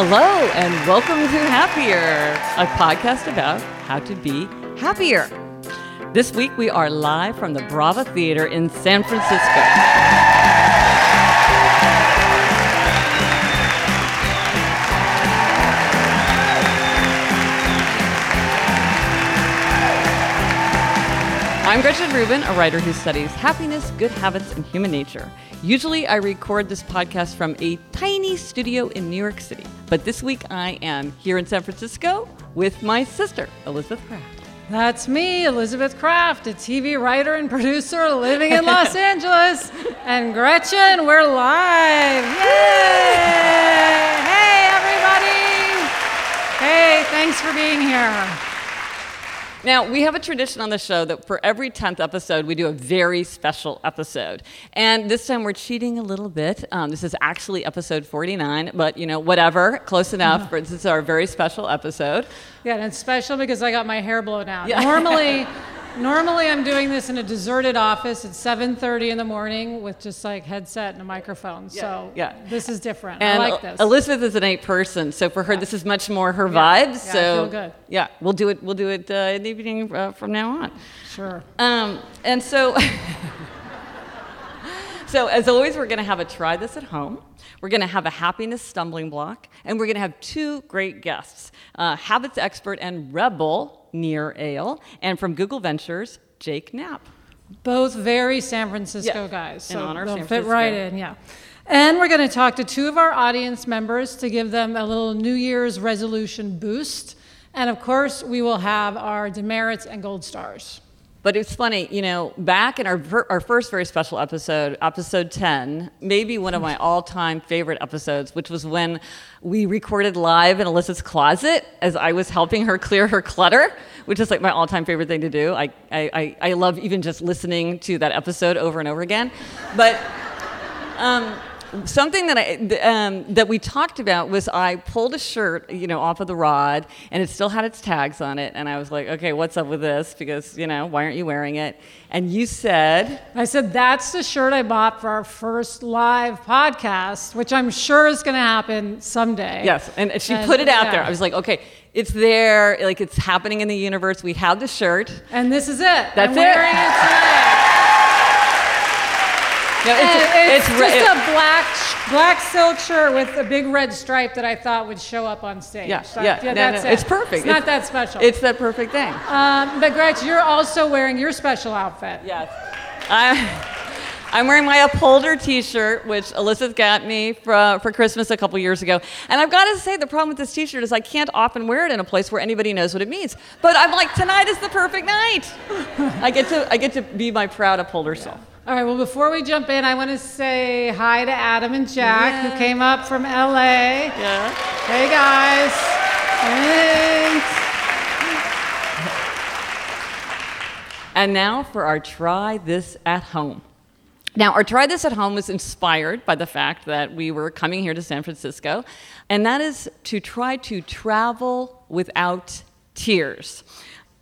Hello, and welcome to Happier, a podcast about how to be happier. This week we are live from the Brava Theater in San Francisco. I'm Gretchen Rubin, a writer who studies happiness, good habits, and human nature. Usually, I record this podcast from a tiny studio in New York City, but this week I am here in San Francisco with my sister, Elizabeth Craft. That's me, Elizabeth Craft, a TV writer and producer living in Los Angeles. And Gretchen, we're live. Yay! Hey, everybody! Hey, thanks for being here. Now, we have a tradition on the show that for every 10th episode, we do a very special episode. And this time we're cheating a little bit. Um, this is actually episode 49, but you know, whatever, close enough. For, this is our very special episode. Yeah, and it's special because I got my hair blown out. Yeah. Normally, Normally, I'm doing this in a deserted office at 7:30 in the morning with just like headset and a microphone. Yeah. So yeah. this is different. And I like this. Elizabeth is an eight person, so for her, yeah. this is much more her yeah. vibe. Yeah, so I feel good. Yeah, we'll do it. We'll do it uh, in the evening uh, from now on. Sure. Um, and so. so, as always, we're going to have a try this at home. We're going to have a happiness stumbling block, and we're going to have two great guests uh, habits expert and rebel Nir Eyal, and from Google Ventures, Jake Knapp. Both very San Francisco yes. guys. So in honor they'll San fit right in, yeah. And we're going to talk to two of our audience members to give them a little New Year's resolution boost. And of course, we will have our demerits and gold stars. But it's funny, you know, back in our, our first very special episode, episode 10, maybe one of my all time favorite episodes, which was when we recorded live in Alyssa's closet as I was helping her clear her clutter, which is like my all time favorite thing to do. I, I, I love even just listening to that episode over and over again. But. Um, something that I um, that we talked about was I pulled a shirt, you know, off of the rod, and it still had its tags on it, and I was like, okay, what's up with this? Because you know, why aren't you wearing it? And you said, I said that's the shirt I bought for our first live podcast, which I'm sure is going to happen someday. Yes, and she and, put it out yeah. there. I was like, okay, it's there, like it's happening in the universe. We have the shirt, and this is it. That's I'm it. Wearing it today. No, it's, it's, it's just a black black silk shirt with a big red stripe that I thought would show up on stage. Yeah, so yeah, yeah no, that's no, it. It's perfect. It's, it's not that special. It's that perfect thing. Um, but Gretch, you're also wearing your special outfit. Yes. I, I'm wearing my Upholder T-shirt, which Elizabeth got me for, for Christmas a couple years ago. And I've got to say, the problem with this T-shirt is I can't often wear it in a place where anybody knows what it means. But I'm like, tonight is the perfect night. I get to I get to be my proud Upholder yeah. self. All right, well, before we jump in, I want to say hi to Adam and Jack, yeah. who came up from LA. Yeah. Hey, guys. Thanks. And now for our Try This at Home. Now, our Try This at Home was inspired by the fact that we were coming here to San Francisco, and that is to try to travel without tears.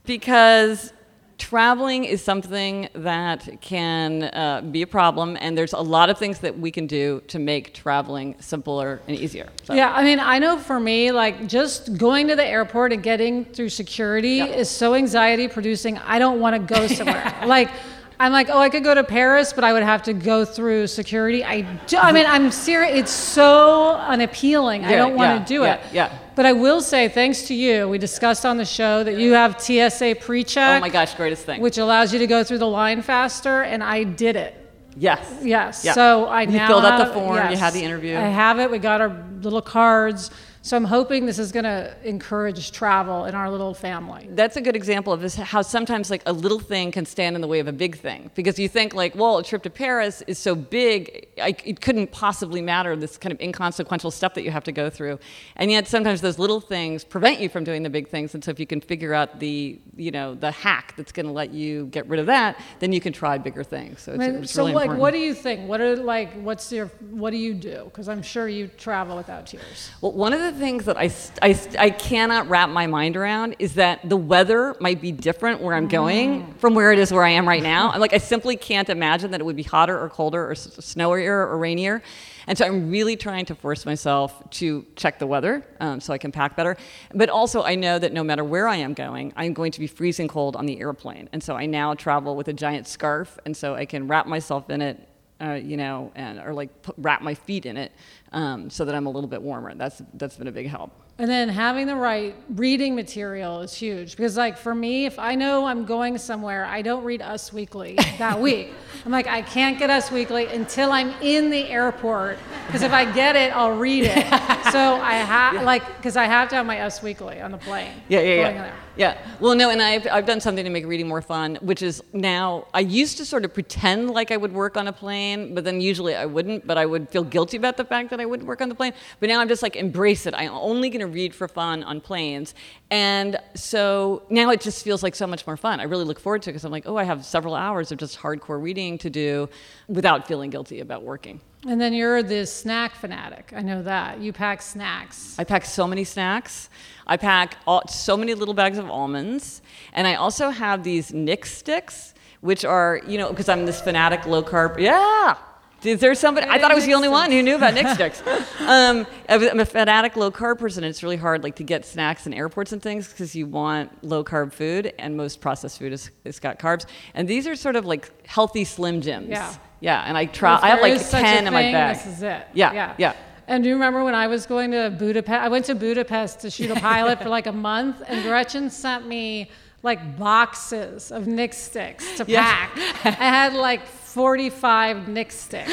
Because traveling is something that can uh, be a problem, and there's a lot of things that we can do to make traveling simpler and easier. So. Yeah, I mean, I know for me, like just going to the airport and getting through security yep. is so anxiety producing. I don't want to go somewhere. like, I'm like, oh, I could go to Paris, but I would have to go through security. I, do, I mean, I'm serious. It's so unappealing. Yeah, I don't want yeah, to do yeah, it. Yeah. But I will say, thanks to you, we discussed on the show that you have TSA pre-check. Oh my gosh, greatest thing. Which allows you to go through the line faster, and I did it. Yes. Yes. So I you now filled out the form. Yes, you had the interview. I have it. We got our little cards. So I'm hoping this is going to encourage travel in our little family. That's a good example of this, how sometimes like a little thing can stand in the way of a big thing because you think like, well, a trip to Paris is so big, I, it couldn't possibly matter. This kind of inconsequential stuff that you have to go through, and yet sometimes those little things prevent you from doing the big things. And so if you can figure out the you know the hack that's going to let you get rid of that, then you can try bigger things. So it's, it's so really like, important. what do you think? What are like, what's your, what do you do? Because I'm sure you travel without tears. Well, one of the things that I, I, I cannot wrap my mind around is that the weather might be different where I'm going mm. from where it is where I am right now. I'm like, I simply can't imagine that it would be hotter or colder or snowier or rainier. And so I'm really trying to force myself to check the weather um, so I can pack better. But also, I know that no matter where I am going, I'm going to be freezing cold on the airplane. And so I now travel with a giant scarf, and so I can wrap myself in it uh, you know, and or like put, wrap my feet in it um, so that I'm a little bit warmer. That's that's been a big help. And then having the right reading material is huge because, like, for me, if I know I'm going somewhere, I don't read Us Weekly that week. I'm like, I can't get Us Weekly until I'm in the airport because if I get it, I'll read it. so I have, yeah. like, because I have to have my Us Weekly on the plane. Yeah, yeah, yeah. Yeah. Well, no, and I've, I've done something to make reading more fun, which is now I used to sort of pretend like I would work on a plane, but then usually I wouldn't, but I would feel guilty about the fact that I wouldn't work on the plane. But now I'm just like, embrace it. I'm only going to read for fun on planes. And so now it just feels like so much more fun. I really look forward to it because I'm like, oh, I have several hours of just hardcore reading to do without feeling guilty about working. And then you're the snack fanatic. I know that. You pack snacks. I pack so many snacks. I pack all, so many little bags of almonds. And I also have these Nick sticks, which are, you know, because I'm this fanatic low carb. Yeah. Is there somebody? I thought I was the only one who knew about Nick sticks. Um, I'm a fanatic low carb person. And it's really hard, like, to get snacks in airports and things because you want low carb food, and most processed food is, is got carbs. And these are sort of like healthy Slim Jims. Yeah. Yeah. And I try. I have like ten in my bag. This is it. Yeah. Yeah. Yeah. And do you remember when I was going to Budapest? I went to Budapest to shoot a pilot for like a month, and Gretchen sent me like boxes of Nick sticks to pack. I had like 45 Nick sticks.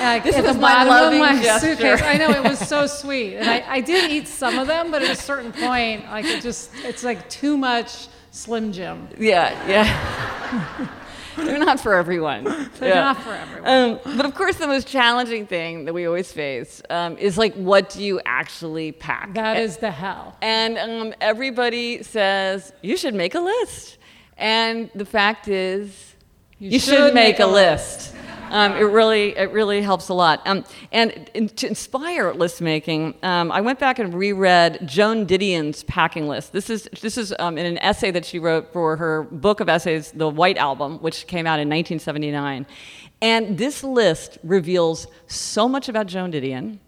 Like, this at the bottom of my gesture. suitcase. I know it was so sweet, and I, I did eat some of them, but at a certain point, like it just it's like too much Slim Jim. Yeah, yeah. They're not for everyone. They're yeah. not for everyone. Um, but of course, the most challenging thing that we always face um, is like, what do you actually pack? That is the hell. And um, everybody says you should make a list, and the fact is, you, you should, should, make, make a, a list. list. Um, it really it really helps a lot. Um, and to inspire list making, um, I went back and reread Joan Didion's packing list. This is this is um, in an essay that she wrote for her book of essays, The White Album, which came out in 1979. And this list reveals so much about Joan Didion,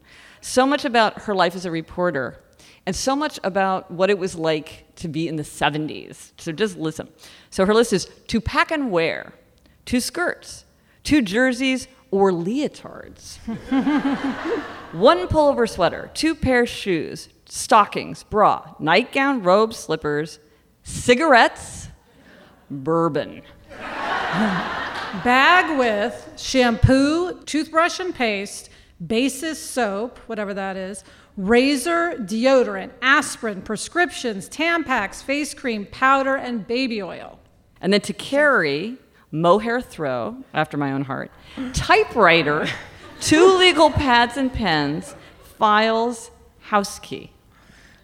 so much about her life as a reporter, and so much about what it was like to be in the 70s. So just listen. So her list is to pack and wear, two skirts, two jerseys or leotards, one pullover sweater, two pairs shoes, stockings, bra, nightgown, robe, slippers, cigarettes, bourbon. Bag with shampoo, toothbrush and paste, basis soap, whatever that is, razor, deodorant, aspirin, prescriptions, Tampax, face cream, powder, and baby oil. And then to carry, mohair throw, after my own heart, typewriter, two legal pads and pens, files, house key.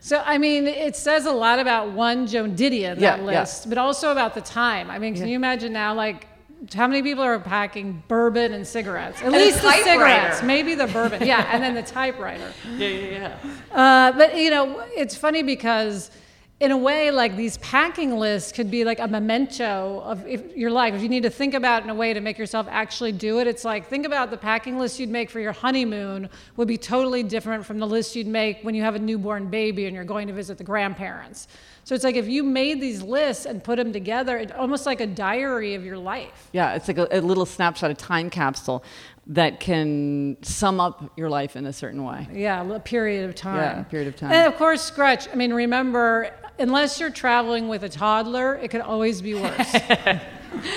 So, I mean, it says a lot about one Joan Didion, that yeah. list, but also about the time. I mean, can you imagine now, like, how many people are packing bourbon and cigarettes? At a least the cigarettes, maybe the bourbon. Yeah, and then the typewriter. Yeah, yeah, yeah. Uh, but you know, it's funny because in a way, like these packing lists could be like a memento of if your life. If you need to think about it in a way to make yourself actually do it, it's like think about the packing list you'd make for your honeymoon would be totally different from the list you'd make when you have a newborn baby and you're going to visit the grandparents. So it's like if you made these lists and put them together, it's almost like a diary of your life. Yeah, it's like a, a little snapshot, a time capsule that can sum up your life in a certain way. Yeah, a period of time. Yeah, a period of time. And of course, Gretch, I mean, remember, unless you're traveling with a toddler, it could always be worse.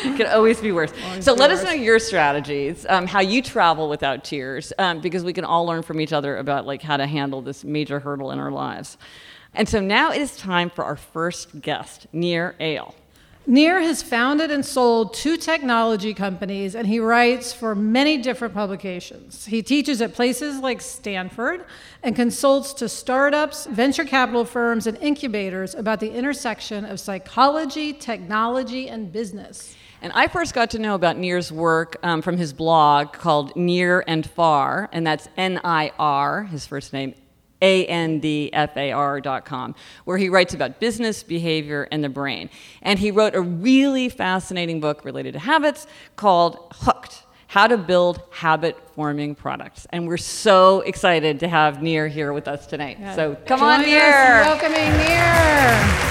It could always be worse. so be let us know your strategies, um, how you travel without tears, um, because we can all learn from each other about like how to handle this major hurdle in our lives. And so now it is time for our first guest, Nir Eyal. Nir has founded and sold two technology companies, and he writes for many different publications. He teaches at places like Stanford and consults to startups, venture capital firms, and incubators about the intersection of psychology, technology, and business. And I first got to know about Nir's work um, from his blog called Nir and Far, and that's N I R, his first name, A N D F A R dot com, where he writes about business, behavior, and the brain. And he wrote a really fascinating book related to habits called Hooked How to Build Habit Forming Products. And we're so excited to have Nir here with us tonight. So come on, Join in Nir. Welcoming Nir.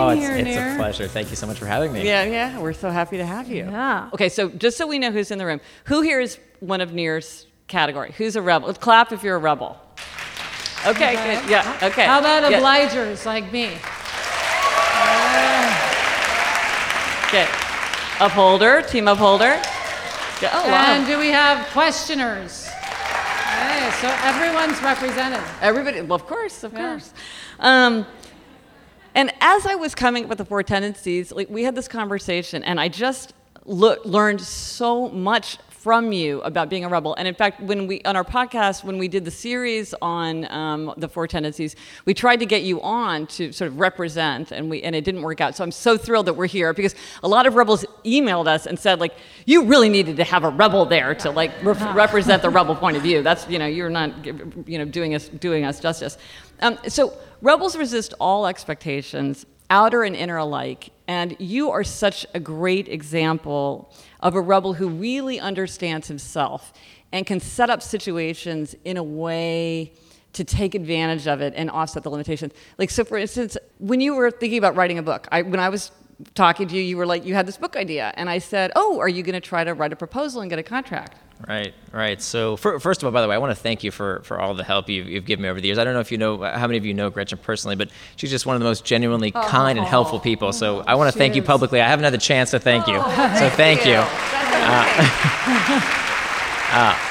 Oh, it's, here, it's Nir. a pleasure. Thank you so much for having me. Yeah, yeah, we're so happy to have you. Yeah. Okay, so just so we know who's in the room, who here is one of Nir's category? Who's a rebel? Clap if you're a rebel. Okay, good. Yeah, okay. How about Yeah, obligers like me? Okay. Upholder, team upholder. Yeah, oh, wow. And do we have questioners? Hey, so everyone's represented. Everybody, well, of course, of Yeah. course. Um, and as I was coming up with the four tendencies, like we had this conversation, and I just learned so much from you about being a rebel. And in fact, when we on our podcast, when we did the series on um, the four tendencies, we tried to get you on to sort of represent, and we and it didn't work out. So I'm so thrilled that we're here because a lot of rebels emailed us and said like, you really needed to have a rebel there to like re- represent the rebel point of view. That's you know you're not you know doing us doing us justice. Um, so rebels resist all expectations, outer and inner alike, and you are such a great example of a rebel who really understands himself and can set up situations in a way to take advantage of it and offset the limitations. Like so, for instance, when you were thinking about writing a book, I, when I was talking to you, you were like, you had this book idea, and I said, oh, are you going to try to write a proposal and get a contract? Right, right. So, fir- first of all, by the way, I want to thank you for, for all the help you've, you've given me over the years. I don't know if you know how many of you know Gretchen personally, but she's just one of the most genuinely kind and helpful people. So, I want to thank you publicly. I haven't had the chance to thank you. so, thank you. Uh, uh,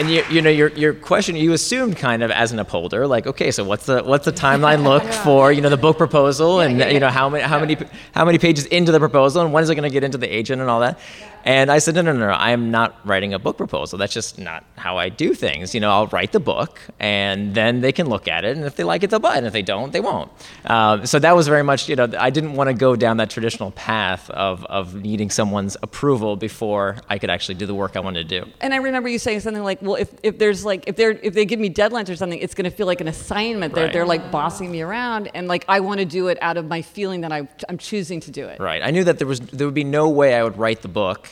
and you, you know your, your question you assumed kind of as an upholder like okay so what's the what's the timeline look for you know the book proposal and you know how many how many how many pages into the proposal and when is it going to get into the agent and all that and I said no no no no I am not writing a book proposal that's just not how I do things you know I'll write the book and then they can look at it and if they like it they'll buy it and if they don't they won't um, so that was very much you know I didn't want to go down that traditional path of of needing someone's approval before I could actually do the work I wanted to do. And I remember you saying something like, "Well, if, if there's like if they're if they give me deadlines or something, it's going to feel like an assignment. They're Right. they're like bossing me around, and like I want to do it out of my feeling that I I'm choosing to do it. Right. I knew that there was there would be no way I would write the book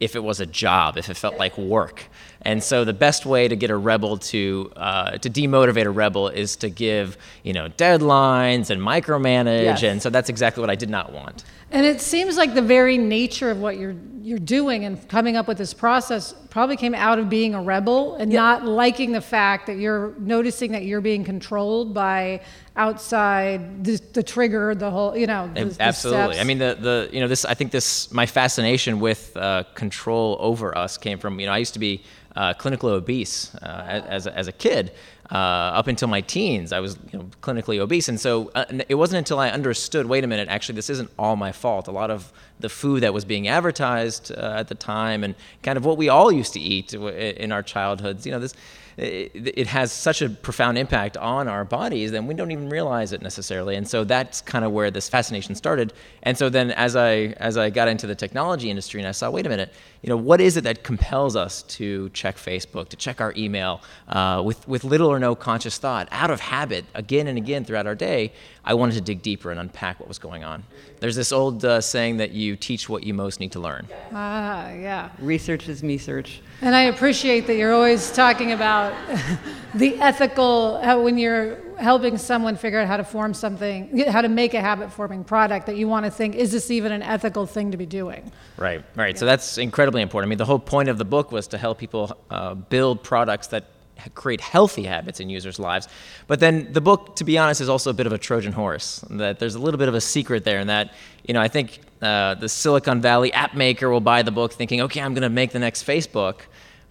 if it was a job, if it felt like work. And so the best way to get a rebel to uh, to demotivate a rebel is to give you know deadlines and micromanage, Yes. and so that's exactly what I did not want. And it seems like the very nature of what you're you're doing and coming up with this process probably came out of being a rebel and not liking the fact that you're noticing that you're being controlled by outside the, the trigger, the whole, you know, the, the Absolutely. steps. I mean, the, the you know this I think this my fascination with uh, control over us came from you know I used to be uh, clinically obese uh, as, as a kid. Uh, up until my teens, I was you know, clinically obese, and so uh, it wasn't until I understood. Wait a minute, actually, this isn't all my fault. A lot of the food that was being advertised uh, at the time, and kind of what we all used to eat in our childhoods, you know, this it, it, has such a profound impact on our bodies that we don't even realize it necessarily. And so that's kind of where this fascination started. And so then as I as I got into the technology industry and I saw, wait a minute, you know, what is it that compels us to check Facebook, to check our email uh, with with little or no conscious thought, out of habit, again and again throughout our day? I wanted to dig deeper and unpack what was going on. There's this old uh, saying that you teach what you most need to learn. Ah, yeah. Research is me search. And I appreciate that you're always talking about the ethical, how when you're helping someone figure out how to form something, how to make a habit forming product, that you want to think, is this even an ethical thing to be doing? Right, right. Yeah. So that's incredibly important. I mean, the whole point of the book was to help people uh, build products that create healthy habits in users' lives. But then the book, to be honest, is also a bit of a Trojan horse. That there's a little bit of a secret there, and that you know I think uh, the Silicon Valley app maker will buy the book thinking, okay, I'm going to make the next Facebook.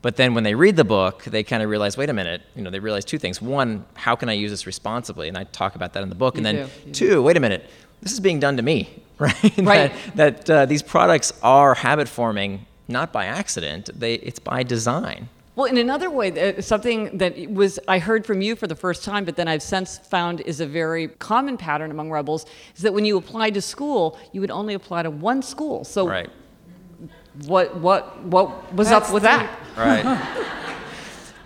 But then when they read the book, they kind of realize, wait a minute, you know, they realize two things. One, how can I use this responsibly? And I talk about that in the book. You and then do. two, wait a minute, this is being done to me, right? Right. that that uh, these products are habit forming, not by accident. They it's by design. Well, in another way, uh, something that was I heard from you for the first time, but then I've since found is a very common pattern among rebels is that when you apply to school, you would only apply to one school. So, right. what what what was That's up with the- that? Right.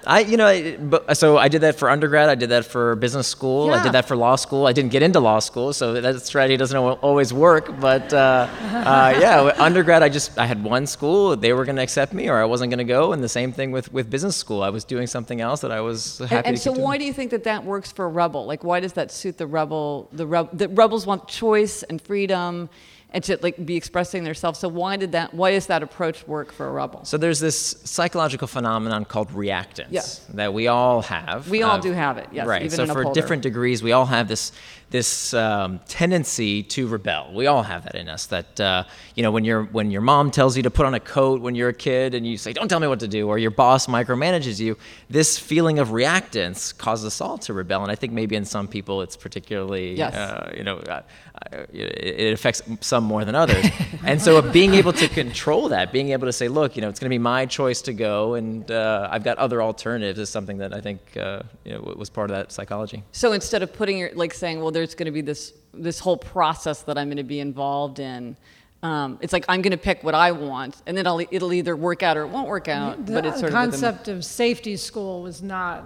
I, you know, I, but, so I did that for undergrad. I did that for business school. I did that for law school. I didn't get into law school, so that strategy doesn't always work. But uh, uh, yeah, undergrad, I just I had one school. They were going to accept me, or I wasn't going to go. And the same thing with, with business school. I was doing something else that I was happy And, and so, why do you think that that works for a rebel? Like, why does that suit the rebel? The, reb- the rebels want choice and freedom, and to like be expressing themselves. So, why did that? Why does that approach work for a rebel? So there's this psychological phenomenon called reactance Yeah. that we all have. We all do have it, yes, Right. so for different degrees, we all have this this um, tendency to rebel. We all have that in us. That uh, you know, when your when your mom tells you to put on a coat when you're a kid, and you say, "Don't tell me what to do," or your boss micromanages you, this feeling of reactance causes us all to rebel. And I think maybe in some people, it's particularly Yes. uh, you know, uh, it, it affects some more than others. and so being able to control that, being able to say, look, you know, it's going to be my choice to go, and uh, I've got other alternatives, is something that I think uh, you know, was part of that psychology. So instead of putting your like saying, well, there's going to be this this whole process that I'm going to be involved in. Um, it's like I'm going to pick what I want, and then I'll, it'll either work out or it won't work out. The but it's sort of within- concept of safety school was not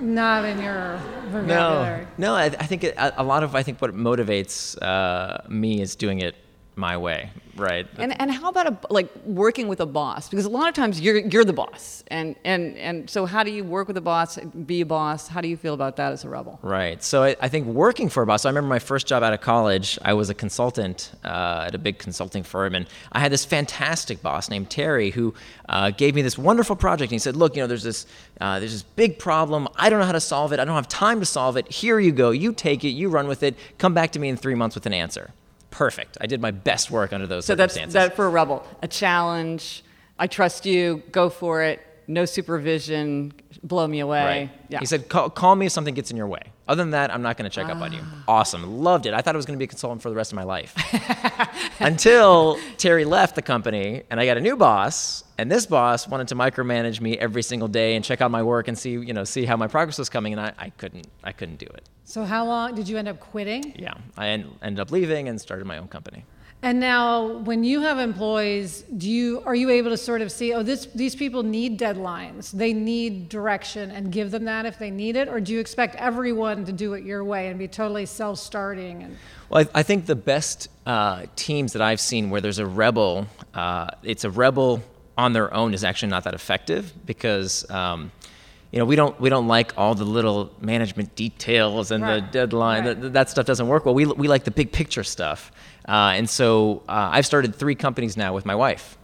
not in your No, vocabulary. no, I, I think it, a a lot of I think what motivates uh, me is doing it my way, right? And, and how about a, like working with a boss? Because a lot of times you're, you're the boss. And, and, and so how do you work with a boss, be a boss? How do you feel about that as a rebel? Right. So I, I think working for a boss. I remember my first job out of college. I was a consultant uh, at a big consulting firm, and I had this fantastic boss named Terry who uh, gave me this wonderful project. And he said, "Look, you know, there's this uh, there's this big problem. I don't know how to solve it. I don't have time to solve it. Here you go. You take it. You run with it. Come back to me in three months with an answer." Perfect. I did my best work under those So that's circumstances. that for a rebel. A challenge. I trust you. Go for it. No supervision. Blow me away. Right. Yeah. He said, call, call me if something gets in your way. Other than that, I'm not going to check up on you. Ah. Awesome. Loved it. I thought I was going to be a consultant for the rest of my life. Until Terry left the company and I got a new boss. And this boss wanted to micromanage me every single day and check out my work and see, you know, see how my progress was coming. And I, I couldn't, I couldn't do it. So how long did you end up quitting? Yeah. I en- ended up leaving and started my own company. And now, when you have employees, do you are you able to sort of see, oh, this these people need deadlines, they need direction, and give them that if they need it, or do you expect everyone to do it your way and be totally self-starting? And Well, I, I think the best uh, teams that I've seen where there's a rebel, uh, it's a rebel on their own is actually not that effective because. Um, you know, we don't we don't like all the little management details and the deadline. Right. That, that stuff doesn't work well. We, we like the big picture stuff. Uh, and so uh, I've started three companies now with my wife.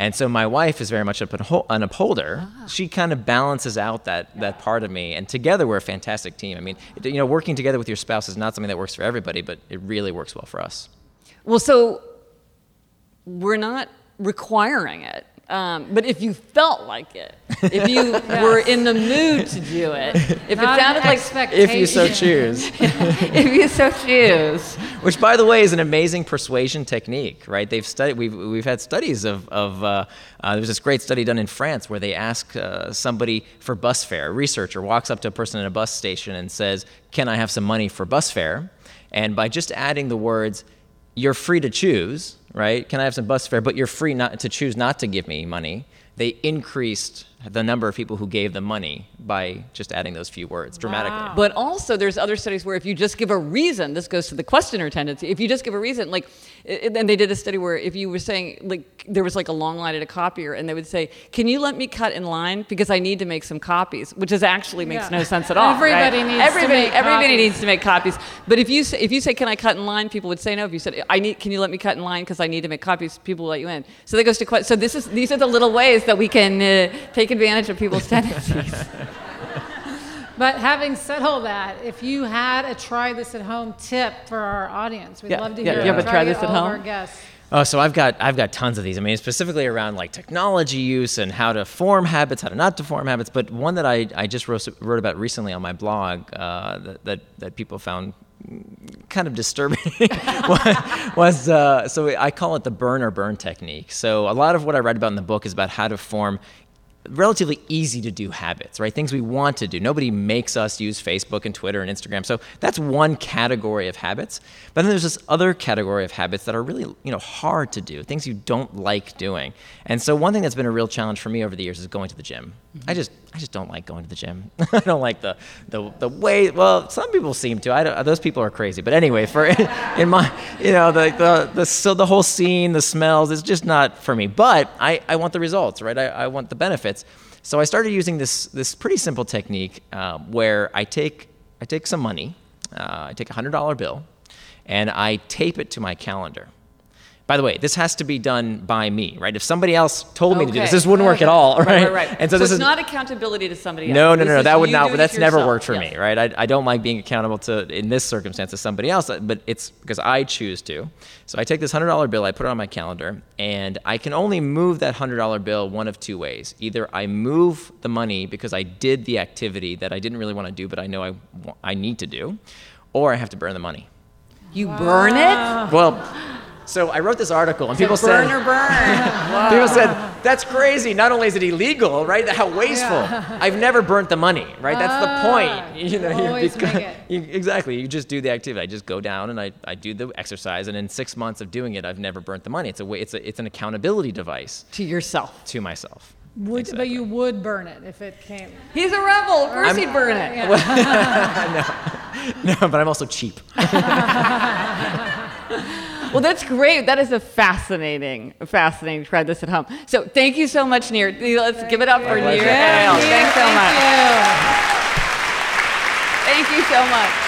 And so my wife is very much an upho- an upholder. She kind of balances out that, that part of me, and together we're a fantastic team. I mean, you know, working together with your spouse is not something that works for everybody, but it really works well for us. Well, so we're not requiring it. Um, but if you felt like it, if you were in the mood to do it, if Not it sounded like expectation. if you so choose. if you so choose. Which, by the way, is an amazing persuasion technique, right? They've studied. We've we've had studies of of. Uh, uh, there was this great study done in France where they ask uh, somebody for bus fare. A researcher walks up to a person in a bus station and says, "Can I have some money for bus fare?" And by just adding the words, "You're free to choose," right? Can I have some bus fare? But you're free not to choose not to give me money. They increased the number of people who gave them money by just adding those few words dramatically. But also, there's other studies where if you just give a reason, this goes to the questioner tendency. If you just give a reason, like, and then they did a study where if you were saying, like, there was like a long line at a copier, and they would say, "Can you let me cut in line because I need to make some copies," which is actually makes Yeah. no sense at all. Everybody right? needs to everybody, make everybody copies. needs to make copies. But if you say, if you say, "Can I cut in line?" people would say no. If you said, "I need," can you let me cut in line because I need to make copies? People will let you in. So that goes to que- so this is these are the little ways that we can uh, take advantage of people's tendencies. But having said all that, if you had a try this at home tip for our audience, we'd Yeah, love to yeah, hear you have it. a try this at home? Our guests. Oh, so I've got I've got tons of these. I mean, specifically around like technology use and how to form habits, how to not to form habits. But one that I, I just wrote, wrote about recently on my blog uh, that, that that people found kind of disturbing was uh, so I call it the burn or burn technique. So a lot of what I write about in the book is about how to form relatively easy to do habits, right? Things we want to do. Nobody makes us use Facebook and Twitter and Instagram. So that's one category of habits. But then there's this other category of habits that are really, you know, hard to do, things you don't like doing. And so one thing that's been a real challenge for me over the years is going to the gym. I just I just don't like going to the gym. I don't like the the the way well, some people seem to. I don't, those people are crazy. But anyway, for in my, you know, the the the so the whole scene, the smells, it's just not for me. But I I want the results, right? I, I want the benefits. So I started using this this pretty simple technique uh, where I take I take some money, uh, I take a hundred dollar bill, and I tape it to my calendar. By the way, this has to be done by me, right? If somebody else told me to do this, this wouldn't work at all, right? Right, right, right. And so, so this it's is not accountability to somebody else. no, no, no, no. That would not. doing it That's never worked for Yes. me, right? I, I don't like being accountable to in this circumstance to somebody else, but it's because I choose to. So I take this hundred dollar bill, I put it on my calendar, and I can only move that hundred dollar bill one of two ways. Either I move the money because I did the activity that I didn't really want to do, but I know I I need to do, or I have to burn the money. You burn it? Well. So I wrote this article, and people said, burn said, or burn. People said, that's crazy. Not only is it illegal, right? How wasteful. I've never burnt the money, right? That's the point. Ah, you know, you- always because- make it. you- exactly. You just do the activity. I just go down and I, I do the exercise, and in six months of doing it, I've never burnt the money. It's a way, it's a, it's an accountability device to yourself. to myself. Would, Exactly. But you would burn it if it came. He's a rebel. Of course he'd burn it. No, No, but I'm also cheap. Well, that's great. That is a fascinating, fascinating. Try this at home. So thank you so much, Nir. Let's give it up for Nir. Yeah, Eyal. Thanks so thank much. you. Thank you so much.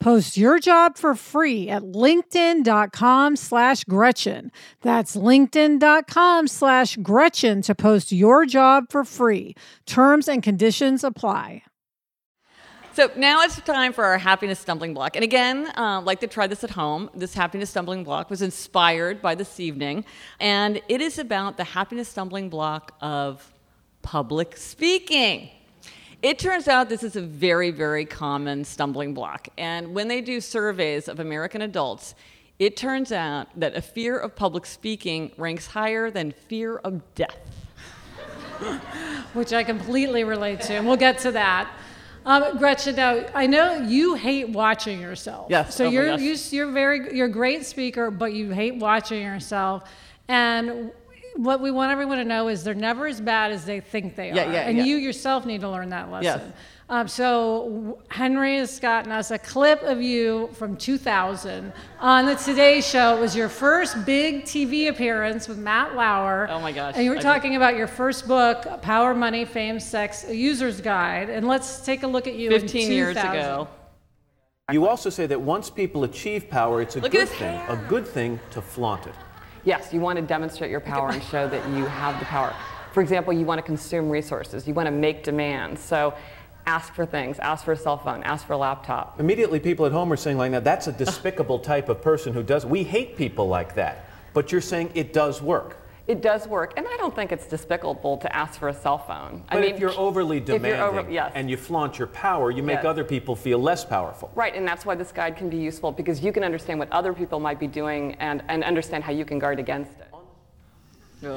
Post your job for free at linkedin.com slash Gretchen. That's linkedin.com slash Gretchen to post your job for free. Terms and conditions apply. So now it's time for our happiness stumbling block. And again, uh, like to try this at home. This happiness stumbling block was inspired by this evening, and it is about the happiness stumbling block of public speaking. It turns out this is a very, very common stumbling block. And when they do surveys of American adults, it turns out that a fear of public speaking ranks higher than fear of death. which I completely relate to, and we'll get to that. Um, Gretchen, now I know you hate watching yourself. Yes. So Oh you're gosh. you, you're very you're a great speaker, but you hate watching yourself. And what we want everyone to know is they're never as bad as they think they Yeah, are. yeah, and yeah. you yourself need to learn that lesson. Yes. Um, so Henry has gotten us a clip of you from 2000 on the Today Show. It was your first big TV appearance with Matt Lauer. Oh my gosh, And you were I- talking about your first book, Power, Money, Fame, Sex, a User's Guide. And let's take a look at you 15 in years ago. You also say that once people achieve power, it's a Look good his thing, a good thing to flaunt it. Yes, you want to demonstrate your power and show that you have the power. For example, you want to consume resources, you want to make demands. So ask for things, ask for a cell phone, ask for a laptop. Immediately, people at home are saying, like, now that's a despicable type of person who does. We hate people like that. But you're saying it does work. It does work, and I don't think it's despicable to ask for a cell phone. But I mean, if you're overly if you're demanding over- yes. and you flaunt your power, you make Yes. other people feel less powerful. Right, and that's why this guide can be useful because you can understand what other people might be doing and, and understand how you can guard against it. All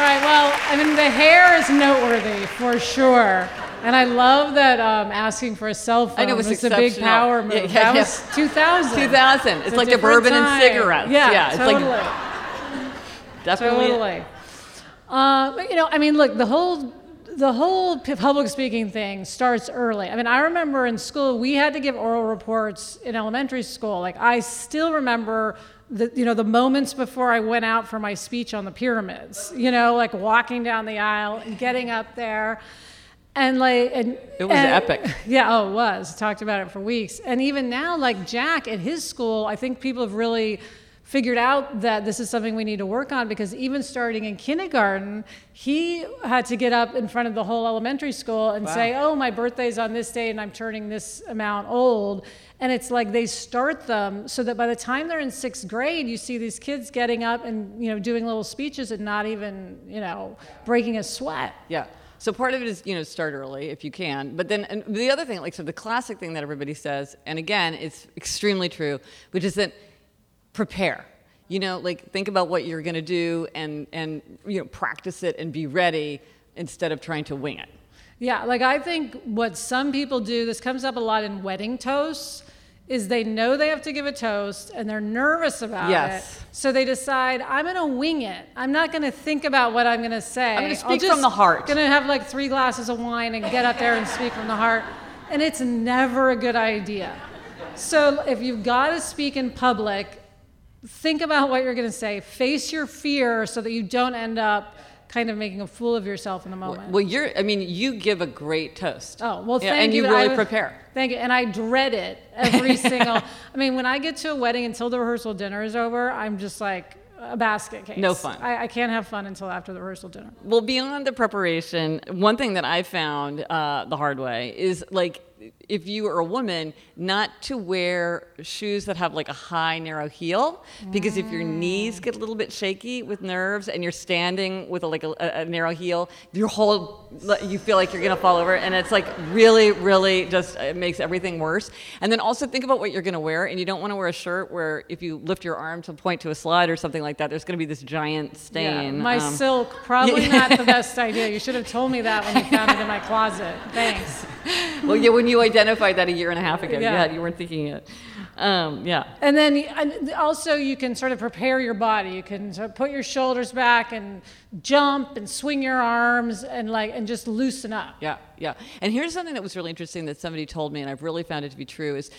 right, well, I mean, the hair is noteworthy for sure. And I love that um, asking for a cell phone I know, it was a big power move. yeah, that yeah. was 2000. 2000. It's like a different bourbon and time. cigarettes. Yeah, Yeah, it's like- totally. Definitely. Totally. Uh, but, you know, I mean, look, the whole the whole public speaking thing starts early. I mean, I remember in school we had to give oral reports in elementary school. Like, I still remember the you know the moments before I went out for my speech on the pyramids. You know, like walking down the aisle and getting up there. And like, and It was and- epic. Yeah, oh, it was. Talked about it for weeks. And even now, like Jack at his school, I think people have really figured out that this is something we need to work on because even starting in kindergarten, he had to get up in front of the whole elementary school and say, "Oh, my birthday's on this day and I'm turning this amount old." And it's like they start them so that by the time they're in 6th grade, you see these kids getting up and, you know, doing little speeches and not even, you know, breaking a sweat. Yeah. So part of it is, you know, start early if you can. But then the other thing, like, so the classic thing that everybody says, and again, it's extremely true, which is that prepare. You know, like think about what you're going to do and and you know practice it and be ready instead of trying to wing it. Yeah, like I think what some people do, this comes up a lot in wedding toasts, is they know they have to give a toast and they're nervous about Yes. it. So they decide, I'm going to wing it. I'm not going to think about what I'm going to say. I'm gonna speak just from the heart." I'm going to have like three glasses of wine and get up there and speak from the heart. And it's never a good idea. So if you've got to speak in public, think about what you're going to say. Face your fear so that you don't end up kind of making a fool of yourself in the moment. Well, you're. I mean, you give a great toast. Oh well, Yeah, thank and you. And you really I- prepare. Thank you, and I dread it every single. I mean, when I get to a wedding until the rehearsal dinner is over, I'm just like a basket case. No fun. I, I can't have fun until after the rehearsal dinner. Well, beyond the preparation, one thing that I found uh, the hard way is like if you are a woman, not to wear shoes that have like a high, narrow heel, because if your knees get a little bit shaky with nerves and you're standing with a, like a, a narrow heel, your whole you feel like you're gonna fall over, and it's like really, really just it makes everything worse. And then also think about what you're gonna wear, and you don't want to wear a shirt where if you lift your arm to point to a slide or something like that, there's gonna be this giant stain. Yeah, my Um, silk probably not the best idea. You should have told me that when you found it in my closet. Thanks. well, yeah, when you identified that a year and a half ago, Yeah. yeah, you weren't thinking it. Um, yeah. And then and also you can sort of prepare your body. You can sort of put your shoulders back and jump and swing your arms and like and just loosen up. Yeah, yeah. And here's something that was really interesting that somebody told me, and I've really found it to be true, is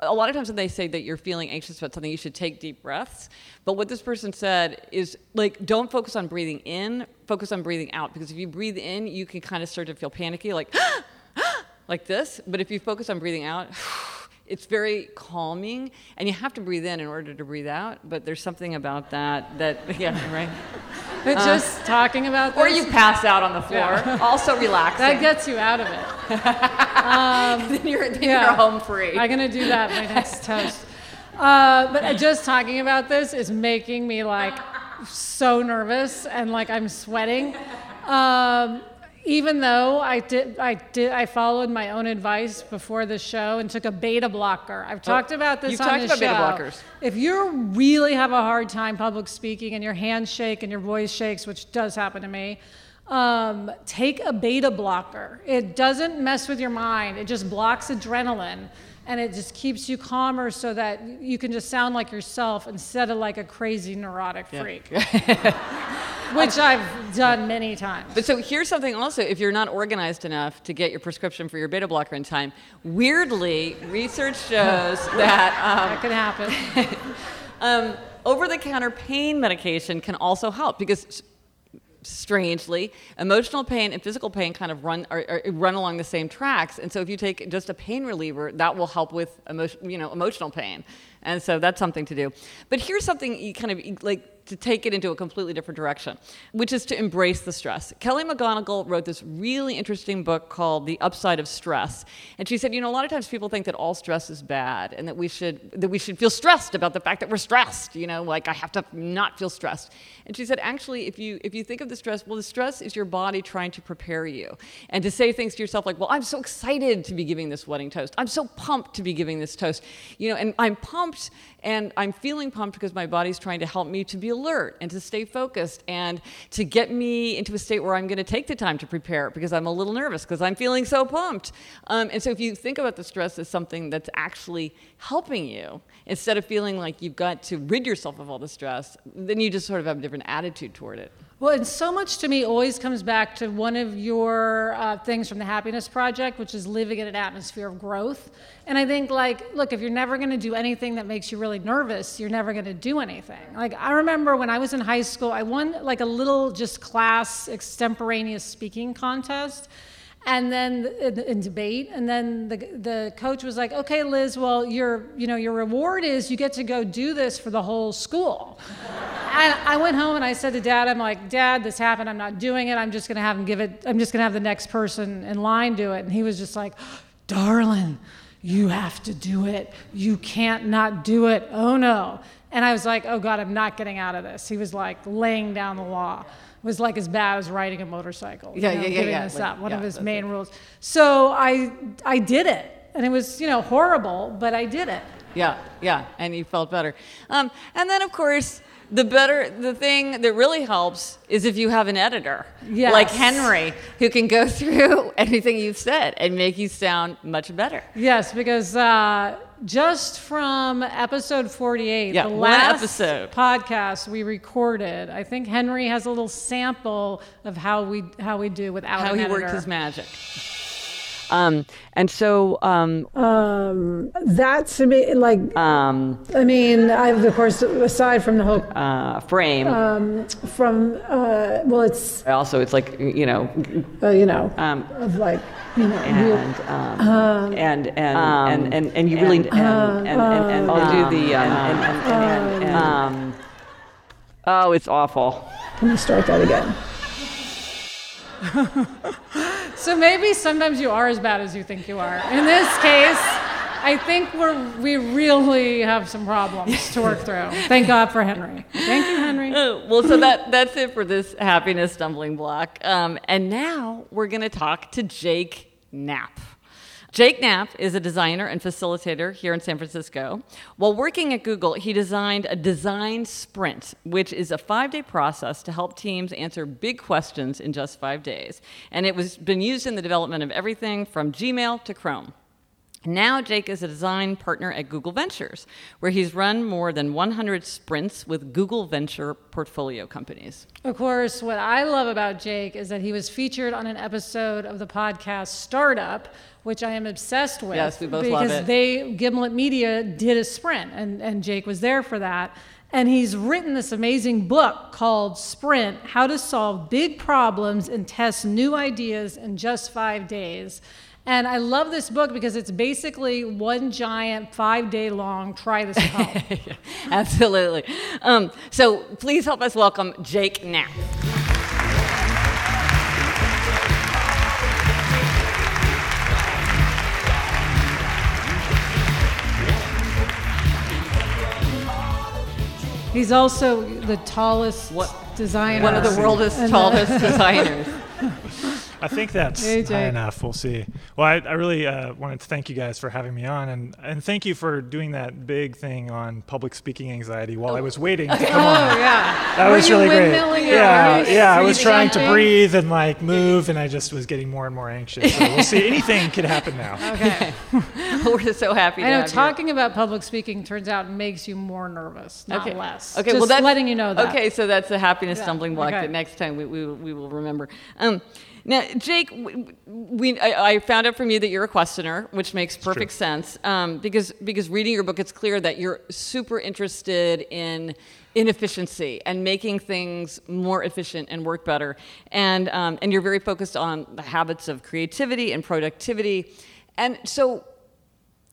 a lot of times when they say that you're feeling anxious about something, you should take deep breaths. But what this person said is like, don't focus on breathing in, focus on breathing out. Because if you breathe in, you can kind of start to feel panicky, like, like this. But if you focus on breathing out, it's very calming, and you have to breathe in in order to breathe out. But there's something about that that, yeah, right. But just talking about this, Or you pass out on the floor, Yeah. also relaxing. that gets you out of it. then you're, then Yeah. you're home free. I'm gonna do that my next toast. Uh, but just talking about this is making me like so nervous and like I'm sweating. Um, even though I did, I did, I followed my own advice before the show and took a beta blocker. I've talked about this you've on talked about show. beta blockers. If you really have a hard time public speaking and your hands shake and your voice shakes, which does happen to me, um, take a beta blocker. It doesn't mess with your mind. It just blocks adrenaline. And it just keeps you calmer so that you can just sound like yourself instead of like a crazy neurotic freak. Which I've done many times. But so here's something also if you're not organized enough to get your prescription for your beta blocker in time, weirdly, research shows that um, that can happen. um, over the counter pain medication can also help because strangely emotional pain and physical pain kind of run are, are, run along the same tracks. And so if you take just a pain reliever that will help with emotion, you know emotional pain. And so that's something to do. But here's something you kind of like to take it into a completely different direction, which is to embrace the stress. Kelly McGonigal wrote this really interesting book called The Upside of Stress. And she said, you know, a lot of times people think that all stress is bad and that we should that we should feel stressed about the fact that we're stressed, you know, like I have to not feel stressed. And she said, actually, if you if you think of the stress, well, the stress is your body trying to prepare you. And to say things to yourself like, well, I'm so excited to be giving this wedding toast. I'm so pumped to be giving this toast. You know, and I'm pumped and I'm feeling pumped because my body's trying to help me to be alert and to stay focused and to get me into a state where I'm going to take the time to prepare because I'm a little nervous because I'm feeling so pumped. Um, and so if you think about the stress as something that's actually helping you, instead of feeling like you've got to rid yourself of all the stress, then you just sort of have a different attitude toward it. Well, and so much to me always comes back to one of your uh, things from the Happiness Project, which is living in an atmosphere of growth. And I think, like, look, if you're never going to do anything that makes you really nervous, you're never going to do anything. Like, I remember when I was in high school, I won like a little just class extemporaneous speaking contest and then in, in, debate and then the, the coach was like okay liz well your you know your reward is you get to go do this for the whole school. And i went home and i said to dad i'm like dad this happened. I'm not doing it. I'm just going to have him give it i'm just going to have the next person in line do it. And he was just like darling you have to do it. You can't not do it. Oh no. And i was like oh god i'm not getting out of this. He was like laying down the law was like as bad as riding a motorcycle. Yeah, you know, yeah, yeah, giving yeah. This Like, up, one yeah, of his main rules. So I, I did it, and it was, you know, horrible, but I did it. Yeah, yeah, and you felt better. Um, and then, of course, the better, the thing that really helps is if you have an editor Yes. like Henry who can go through anything you've said and make you sound much better. Yes, because uh, just from episode 48, Yeah, the last episode. podcast we recorded, I think Henry has a little sample of how we how we do without How he worked his magic. Um, and so, um, That's like um, I mean, I've of course aside from the whole uh, frame. from uh, well, it's also, it's like you know, uh, you know um, of like you know real- and um, and and, and and and you really and and and, and, I'll do the um, and, and, and, and, and, um, oh, it's awful. Can you start that again? So maybe sometimes you are as bad as you think you are. In this case, I think we're we really have some problems to work through. Thank God for Henry. Thank you, Henry. Oh, well, so that, that's it for this happiness stumbling block. Um, and now we're going to talk to Jake Knapp. Jake Knapp is a designer and facilitator here in San Francisco. While working at Google, he designed a design sprint, which is a five day process to help teams answer big questions in just five days. And it was been used in the development of everything from Gmail to Chrome. Now, Jake is a design partner at Google Ventures, where he's run more than 100 sprints with Google Venture portfolio companies. Of course, what I love about Jake is that he was featured on an episode of the podcast Startup, which I am obsessed with. Yes, we both love it. because it. they Gimlet Media did a sprint, and, and Jake was there for that. And he's written this amazing book called Sprint: How to Solve Big Problems and Test New Ideas in Just Five Days. And I love this book because it's basically one giant five day long try this at home. Absolutely. Um, so please help us welcome Jake Knapp. He's also the tallest What- designer. One of the world's tallest designers. I think that's Hey, high enough. We'll see. Well, I, I really uh, wanted to thank you guys for having me on, and, and thank you for doing that big thing on public speaking anxiety while I was waiting to come Oh on. yeah. That Were was you really great. windmilling it? Yeah, yeah. I was trying to breathe and like move, and I just was getting more and more anxious. So we'll see. Anything could happen now. Okay. We're so happy to I know have you. talking about public speaking turns out makes you more nervous, not okay. less. Okay, Just well that's letting you know that. Okay, so that's a happiness Yeah, stumbling block okay. that next time we, we, will- we will remember. Um, now, Jake, we, we I, I found out from you that you're a questioner, which makes perfect sense. Um, because because reading your book, it's clear that you're super interested in inefficiency and making things more efficient and work better, and um, and you're very focused on the habits of creativity and productivity, and so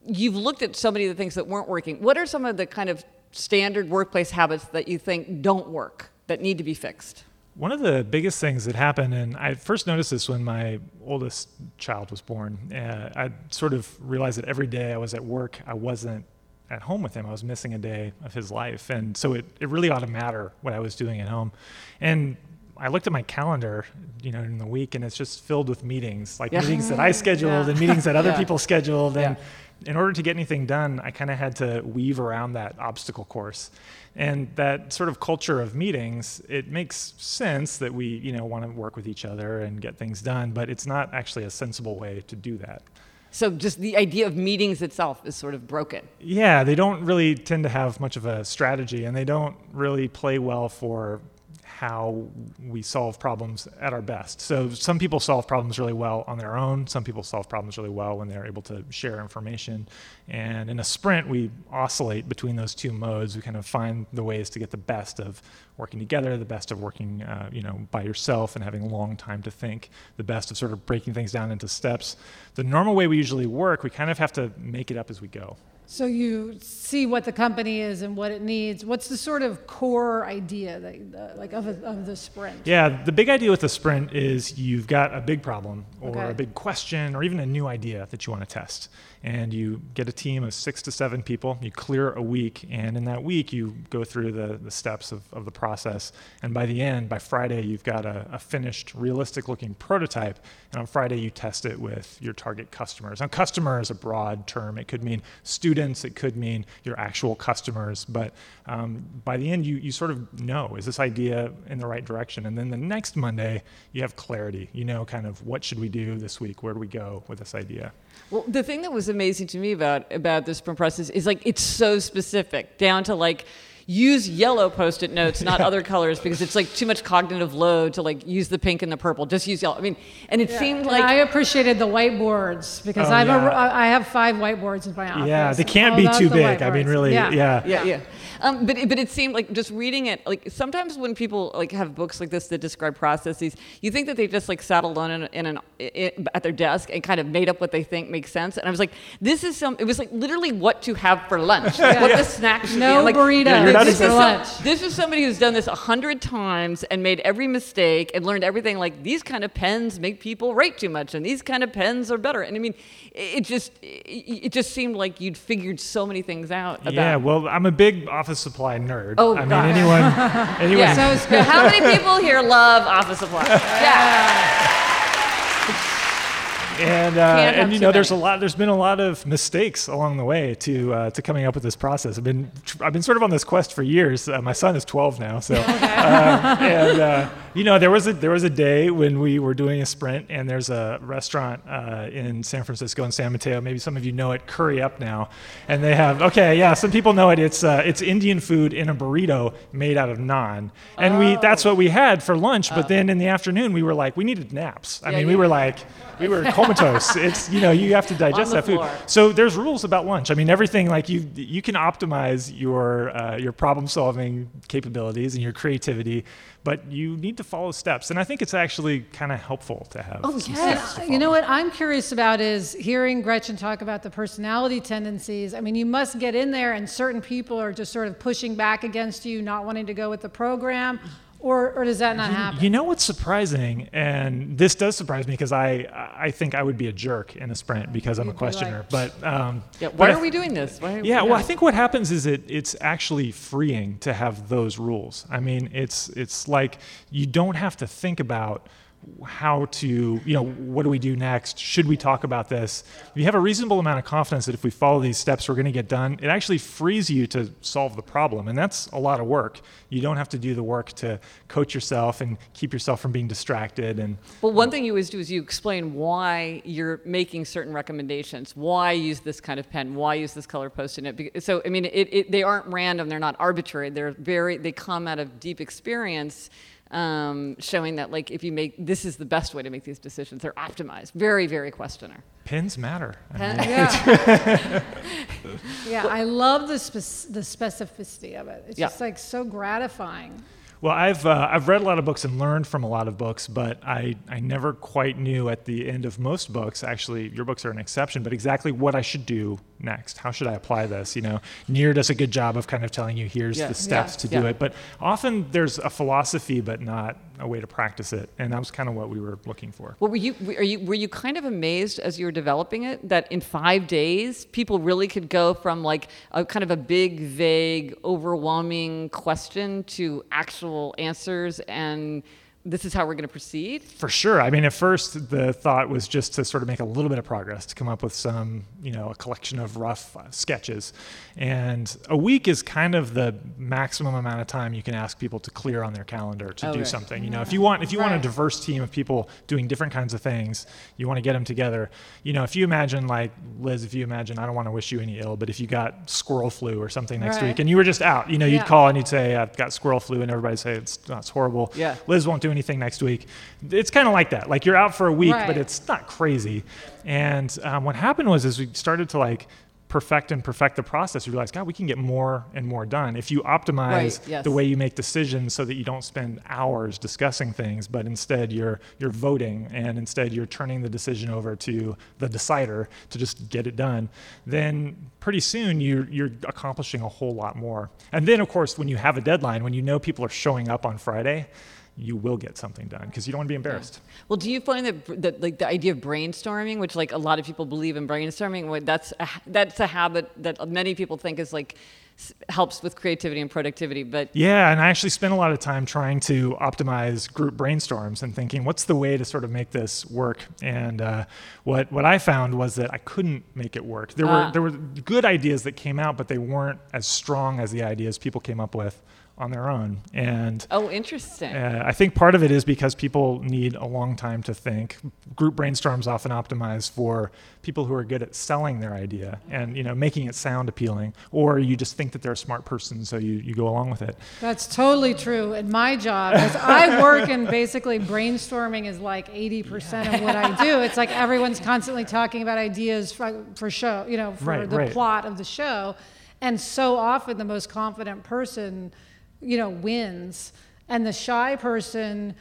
you've looked at so many of the things that weren't working. What are some of the kind of standard workplace habits that you think don't work that need to be fixed? One of the biggest things that happened, and I first noticed this when my oldest child was born, uh, I sort of realized that every day I was at work, I wasn't at home with him. I was missing a day of his life. And so it, it really ought to matter what I was doing at home. And I looked at my calendar, you know, in the week, and it's just filled with meetings, like Yeah. meetings that I scheduled Yeah. and meetings that other Yeah. people scheduled. And in order to get anything done, I kind of had to weave around that obstacle course. And that sort of culture of meetings, it makes sense that we, you know, want to work with each other and get things done, but it's not actually a sensible way to do that. So just the idea of meetings itself is sort of broken. Yeah, they don't really tend to have much of a strategy, and they don't really play well for how we solve problems at our best. So some people solve problems really well on their own. Some people solve problems really well when they're able to share information. And in a sprint, we oscillate between those two modes. We kind of find the ways to get the best of working together, the best of working, uh, you know, by yourself and having long time to think, the best of sort of breaking things down into steps. The normal way we usually work, we kind of have to make it up as we go. So you see what the company is and what it needs. What's the sort of core idea that, uh, like of, a, of the sprint? Yeah, the big idea with the sprint is you've got a big problem or Okay. a big question or even a new idea that you want to test. And you get a team of six to seven people, you clear a week, and in that week you go through the, the steps of, of the process. And by the end, by Friday, you've got a, a finished, realistic looking prototype. And on Friday, you test it with your target customers. Now, customer is a broad term, it could mean students, it could mean your actual customers. But um, by the end, you, you sort of know is this idea in the right direction? And then the next Monday, you have clarity. You know, kind of what should we do this week? Where do we go with this idea? Well, the thing that was amazing to me about about this sprint process is like it's so specific down to like use yellow post-it notes, not other colors, because it's like too much cognitive load to like use the pink and the purple. Just use yellow. I mean, and it seemed And like I appreciated the whiteboards because Oh, I've a, yeah. I have five whiteboards in my office. Yeah, they can't all be too are big. I mean, really, yeah. yeah. yeah, yeah. Um, but but it seemed like just reading it, like sometimes when people like have books like this that describe processes, you think that they just like sat alone in, in an i at their desk and kind of made up what they think makes sense. And I was like, this is some. It was like literally what to have for lunch, what the snack should No be. Like, burritos Yeah, you're not this, for is some- this is somebody who's done this a hundred times and made every mistake and learned everything. Like these kind of pens make people write too much, and these kind of pens are better. And I mean, it, it just it, it just seemed like you'd figured so many things out. About Yeah, well, I'm a big office supply nerd. Oh, I mean, anyone, anyone. Yeah. So it's. How many people here love office supplies? Yeah. And uh, and you know, there's a lot. There's been a lot of mistakes along the way to uh, to coming up with this process. I've been I've been sort of on this quest for years. Uh, my son is 12 now, so uh, and uh, you know, there was a there was a day when we were doing a sprint, and there's a restaurant uh, in San Francisco in San Mateo. Maybe some of you know it. Curry Up now, and they have okay, yeah, some people know it. It's uh, it's Indian food in a burrito made out of naan, and we that's what we had for lunch. But then in the afternoon, we were like, we needed naps. I Yeah, mean, we were like, we were comatose. It's you know, you have to digest that food. floor. So there's rules about lunch. I mean, everything like you you can optimize your uh, your problem solving capabilities and your creativity, but you need to follow steps. And I think it's actually kind of helpful to have. Oh, yeah. You know what I'm curious about is hearing Gretchen talk about the personality tendencies. I mean, you must get in there, and certain people are just sort of pushing back against you, not wanting to go with the program, or, or does that not happen? You know what's surprising, and this does surprise me because I I think I would be a jerk in a sprint because I'm a You'd be like- questioner. but um, Yeah, but why I are we doing this? Why are, Yeah, well, I think what happens is it it's actually freeing to have those rules. I mean, it's it's like you don't have to think about how to, you know, what do we do next? Should we talk about this? If you have a reasonable amount of confidence that if we follow these steps, we're going to get done, it actually frees you to solve the problem. And that's a lot of work. You don't have to do the work to coach yourself and keep yourself from being distracted. And well, one thing you always do is you explain why you're making certain recommendations, why use this kind of pen, why use this color post-it. So, I mean, it, it, they aren't random, they're not arbitrary. They're very, they come out of deep experience um, showing that like if you make this is the best way to make these decisions. They're optimized. Very very questioner. Pins matter. Pen, yeah. yeah, I love the spe- the specificity of it. It's yeah. just like so gratifying. Well, I've uh, I've read a lot of books and learned from a lot of books, but I I never quite knew at the end of most books. Actually, your books are an exception, but exactly what I should do next. How should I apply this? You know, Nir does a good job of kind of telling you here's yeah. the steps yeah. to do it, but often there's a philosophy, but not a way to practice it, and that was kind of what we were looking for. Well, were you are you were you kind of amazed as you were developing it that in five days people really could go from like a kind of a big, vague, overwhelming question to actual answers and this is how we're going to proceed? For sure. I mean, at first, the thought was just to sort of make a little bit of progress, to come up with some, you know, a collection of rough uh, sketches. And a week is kind of the maximum amount of time you can ask people to clear on their calendar to do something. You know, if you want, if you right. want a diverse team of people doing different kinds of things, you want to get them together. You know, if you imagine, like Liz, if you imagine, I don't want to wish you any ill, but if you got squirrel flu or something next right. week and you were just out, you know, you'd call and you'd say, I've got squirrel flu, and everybody'd say, it's, oh, it's horrible. Yeah. Liz won't do anything next week. It's kind of like that. Like you're out for a week, right. but it's not crazy. And um, what happened was, is we started to like perfect and perfect the process, you realize, God, we can get more and more done if you optimize right, yes. the way you make decisions, so that you don't spend hours discussing things, but instead you're you're voting, and instead you're turning the decision over to the decider to just get it done. Then pretty soon you're you're accomplishing a whole lot more. And then of course, when you have a deadline, when you know people are showing up on Friday you will get something done because you don't want to be embarrassed. Yeah. Well, do you find that, that like the idea of brainstorming, which like a lot of people believe in brainstorming, that's a, that's a habit that many people think is like helps with creativity and productivity but yeah and i actually spent a lot of time trying to optimize group brainstorms and thinking what's the way to sort of make this work and uh, what what i found was that i couldn't make it work there were there were good ideas that came out but they weren't as strong as the ideas people came up with on their own. And oh, interesting. Uh, I think part of it is because people need a long time to think. Group brainstorms often optimize for people who are good at selling their idea and you know making it sound appealing, or you just think that they're a smart person, so you, you go along with it. That's totally true. In my job, as I work and basically brainstorming is like 80% of what I do. It's like everyone's constantly talking about ideas for, for show, you know, for right, the right. plot of the show. And so often the most confident person you know, wins. And the shy person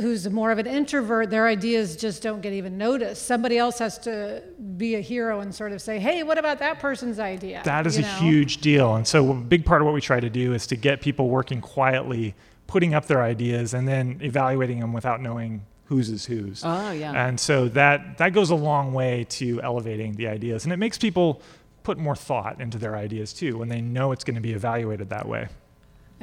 who's more of an introvert, their ideas just don't get even noticed. Somebody else has to be a hero and sort of say, hey, what about that person's idea? That is you a know? huge deal. And so, a big part of what we try to do is to get people working quietly, putting up their ideas, and then evaluating them without knowing whose is whose. Oh, yeah. And so, that, that goes a long way to elevating the ideas. And it makes people put more thought into their ideas too when they know it's going to be evaluated that way.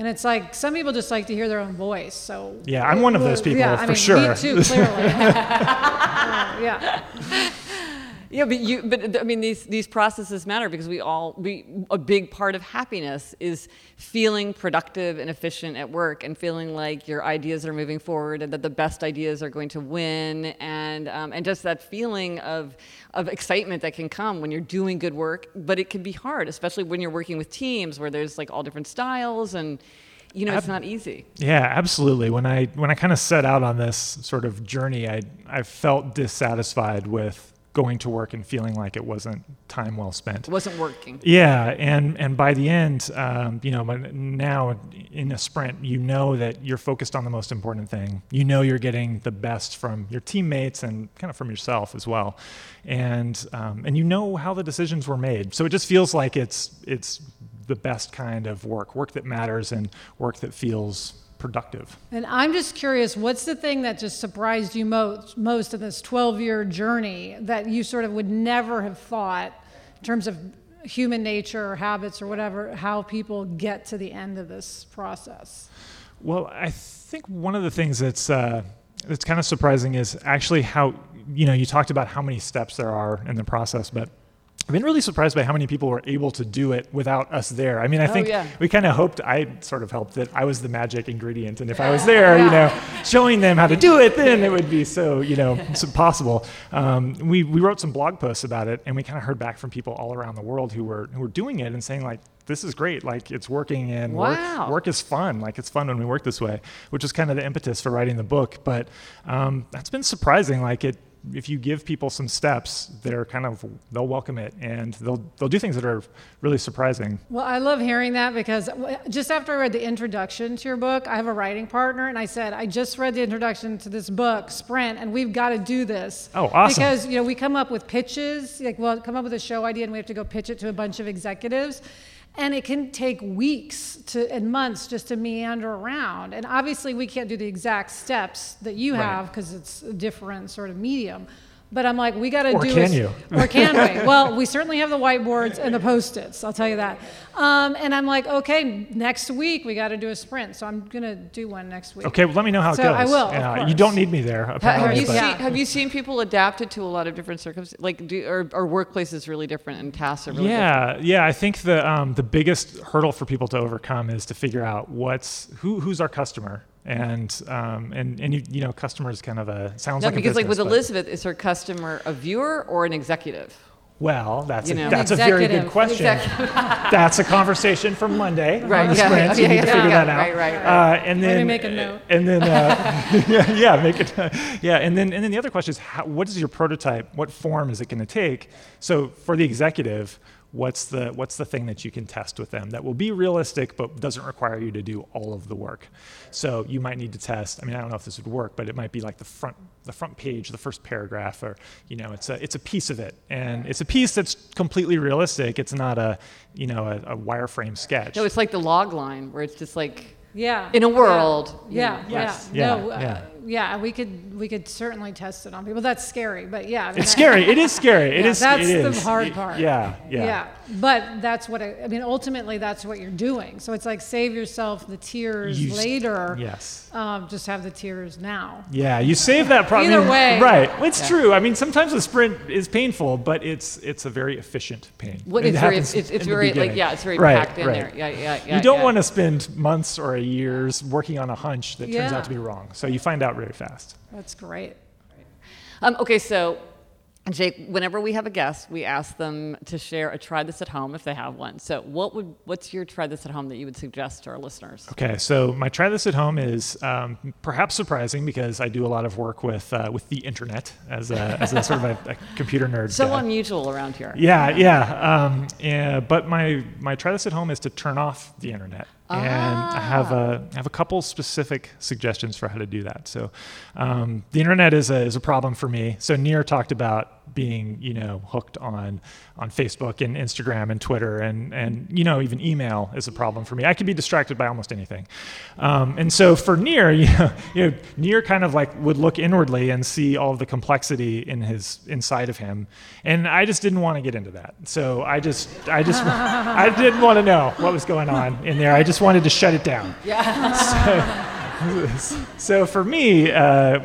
And it's like some people just like to hear their own voice. So yeah, I'm one of those people yeah, for I mean, sure. Me too, clearly. uh, yeah. Yeah, but you, but I mean, these these processes matter because we all we a big part of happiness is feeling productive and efficient at work and feeling like your ideas are moving forward and that the best ideas are going to win and um, and just that feeling of of excitement that can come when you're doing good work. But it can be hard, especially when you're working with teams where there's like all different styles and you know, it's not easy. Yeah, absolutely. When I when I kind of set out on this sort of journey, I I felt dissatisfied with going to work and feeling like it wasn't time well spent. It wasn't working. Yeah, and and by the end, um, you know, now in a sprint, you know that you're focused on the most important thing. You know you're getting the best from your teammates and kind of from yourself as well, and um, and you know how the decisions were made. So it just feels like it's it's the best kind of work, work that matters, and work that feels productive. And I'm just curious, what's the thing that just surprised you most, most in this 12 year journey that you sort of would never have thought in terms of human nature or habits or whatever, how people get to the end of this process? Well, I think one of the things that's uh, that's kind of surprising is actually how you know you talked about how many steps there are in the process, but I've been really surprised by how many people were able to do it without us there. I mean, I Oh, think yeah. we kind of hoped I sort of helped that I was the magic ingredient, and if I was there, you know, showing them how to do it, then it would be so you know so possible. Um, we we wrote some blog posts about it, and we kind of heard back from people all around the world who were who were doing it and saying like. This is great. Like it's working, and Wow. work, work is fun. Like it's fun when we work this way, which is kind of the impetus for writing the book. But um, that's been surprising. Like it, if you give people some steps, they're kind of they'll welcome it, and they'll they'll do things that are really surprising. Well, I love hearing that because just after I read the introduction to your book, I have a writing partner, and I said, I just read the introduction to this book, Sprint, and we've got to do this. Oh, awesome. Because you know we come up with pitches, like we'll come up with a show idea, and we have to go pitch it to a bunch of executives. And it can take weeks to and months just to meander around. And obviously, we can't do the exact steps that you have because it's a different sort of medium. But I'm like, we got to do. Or do. can is- you? Or can we? Well, we certainly have the whiteboards and the post-its. I'll tell you that. Um, and I'm like, okay, next week we got to do a sprint. So I'm gonna do one next week. Okay, well, let me know how So it goes. I will, of Yeah, you don't need me there apparently. Have you, seen, Yeah. have you seen people adapt it to a lot of different circumstances? Like, do, or, or workplaces really different and tasks are really different? yeah, yeah. I think the um, the biggest hurdle for people to overcome is to figure out what's who who's our customer, and um, and and you, you know, customer is kind of a sounds No, like because a like with but- Elizabeth, is her customer a viewer or an executive? Well, that's You a, know. that's a very good question. that's a conversation for Monday Right, on the yeah, sprint. yeah, you need yeah, to figure yeah, that out. right, right, Uh, and Let me then make a note. And then uh, yeah, yeah, make it. yeah, and then and then the other question is, how, what is your prototype? What form is it going to take? So for the executive. What's the what's the thing that you can test with them that will be realistic but doesn't require you to do all of the work? So you might need to test. I mean, I don't know if this would work, but it might be like the front the front page, the first paragraph, or you know, it's a it's a piece of it, and it's a piece that's completely realistic. It's not a you know a, a wireframe sketch. No, it's like the log line where it's just like Yeah. in a yeah. world. you Yeah, know. Yes. yeah, Yeah, no, uh, yeah. Yeah. We could we could certainly test it on people. That's scary, but yeah. I mean, It's that- scary. It is scary. It Yeah, is. that's it the is. hard It- part. Yeah, yeah. Yeah, but that's what I, I mean. Ultimately, that's what you're doing. So it's like save yourself the tears You later. Yes. Um, just have the tears now. Yeah, you save that problem. Either way. right? It's true. I mean, sometimes the sprint is painful, but it's it's a very efficient pain. What, It it's very, it's, it's very like yeah, it's very Right, packed in right. there. Yeah, yeah, yeah. you don't yeah. want to spend months or a years working on a hunch that turns out to be wrong. So you find out very fast. That's great. Um, okay, so Jake, whenever we have a guest, we ask them to share a try this at home if they have one. So, what would what's your try this at home that you would suggest to our listeners? Okay, so my try this at home is um, perhaps surprising because I do a lot of work with uh, with the internet as a, as a sort of a, a computer nerd. So guy. unusual around here. Yeah, yeah. Um, yeah. But my my try this at home is to turn off the internet, and I have a I have a couple specific suggestions for how to do that. So, um, the internet is a is a problem for me. So Nir talked about being you know hooked on on Facebook and Instagram and Twitter and and you know even email is a problem for me. I can be distracted by almost anything, um, and so for Nir, you know, you know, Nir kind of like would look inwardly and see all of the complexity in his inside of him, and I just didn't want to get into that. So I just I just I didn't want to know what was going on in there. I just wanted to shut it down. So for me, uh,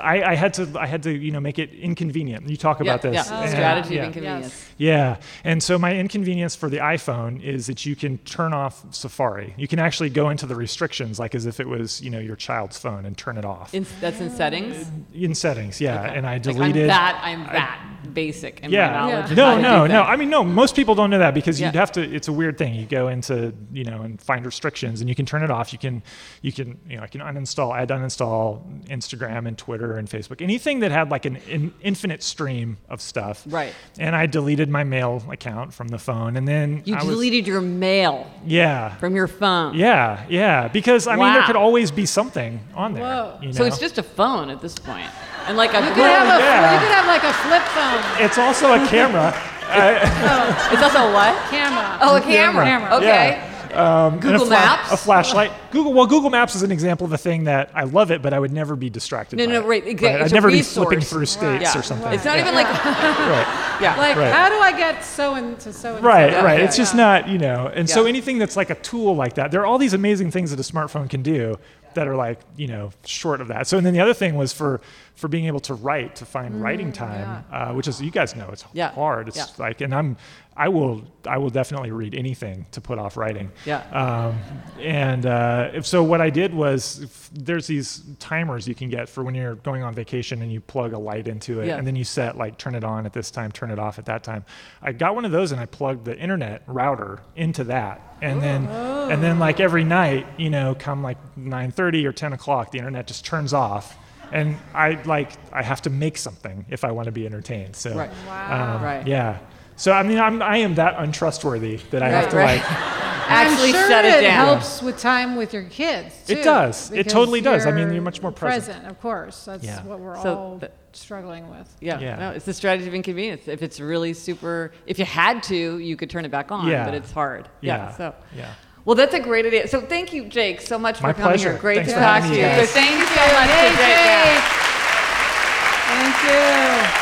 I, I had to I had to you know make it inconvenient. You talk about this. Yeah. and- Strategy yeah. of inconvenience. Yeah, and so my inconvenience for the iPhone is that you can turn off Safari. You can actually go into the restrictions like as if it was you know your child's phone and turn it off In, that's in settings. in settings. Yeah, Okay. and I Like, deleted. I'm that. I'm that basic in my Yeah. knowledge. of No, no, no. I mean, no. Most people don't know that because you'd Yeah. have to. It's a weird thing. You go into, you know, and find restrictions, and you can turn it off. You can, you can, you know, I can uninstall. I'd uninstall Instagram and Twitter and Facebook. Anything that had like an in, infinite stream of stuff. Right. And I deleted my mail account from the phone, and then You I was, deleted your mail Yeah. from your phone. Yeah, yeah. Because I mean, there could always be something on there. Whoa. you So it's just a phone at this point, and like a You could have a yeah. you could have like a flip phone It's also a camera. Oh. It's also what? camera. Oh, a camera. Camera. Okay. Um, and a Google fla- Maps? a flashlight. Google. Well, Google Maps is an example of a thing that I love it, but I would never be distracted. No, by no, it. right, exactly. I'd It's a never be flipping through states Yeah. or something. It's not even like right, yeah. Like, Right. how do I get so into so right, so? right. yeah, it's just yeah. not, you know. And so anything that's like a tool like that, there are all these amazing things that a smartphone can do. that are like you know short of that. So and then the other thing was for for being able to write to find writing time, uh, which is you guys know it's Yeah. hard. It's Yeah. like and I'm I will I will definitely read anything to put off writing. Yeah. Um, and uh, if- so what I did was if there's these timers you can get for when you're going on vacation and you plug a light into it Yeah. and then you set like turn it on at this time, turn it off at that time. I got one of those and I plugged the internet router into that. And then and then like every night, you know, come like 9:30 or 10 o'clock, the internet just turns off. And I like I have to make something if I want to be entertained. So Right. um, Right. yeah. So I mean I'm I am that untrustworthy that I have to right. like Actually I'm sure shut it down. helps with time with your kids. Too, It does. It totally does. I mean, you're much more present. Of course, that's Yeah. what we're So all the- struggling with. Yeah, Yeah. no, it's the strategy of inconvenience. If it's really super, if you had to, you could turn it back on, Yeah. but it's hard. Yeah. So, Yeah. Well, that's a great idea. So, thank you, Jake, so much My for coming pleasure. here. Great Thanks to talk to me, you. So, thank you so much Hey, to Jake. Yeah. Jake. Thank you.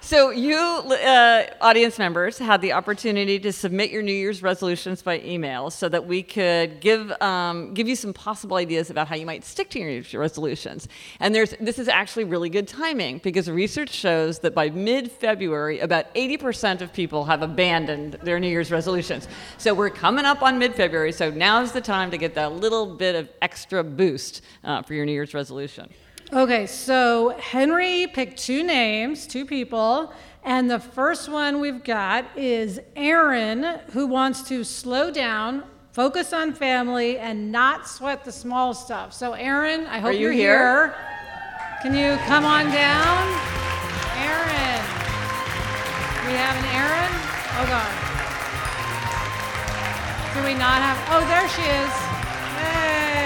So, you, uh, audience members, had the opportunity to submit your New Year's resolutions by email so that we could give, um, give you some possible ideas about how you might stick to your New Year's resolutions. And there's, this is actually really good timing because research shows that by mid February, about 80% of people have abandoned their New Year's resolutions. So, we're coming up on mid February, so now's the time to get that little bit of extra boost uh, for your New Year's resolution. Okay, so Henry picked two names, two people, and the first one we've got is Aaron, who wants to slow down, focus on family, and not sweat the small stuff. So, Aaron, I hope you are here? here. Can you come on down? Aaron. We have an Aaron? Oh, God. Do we not have? Oh, there she is. Hey.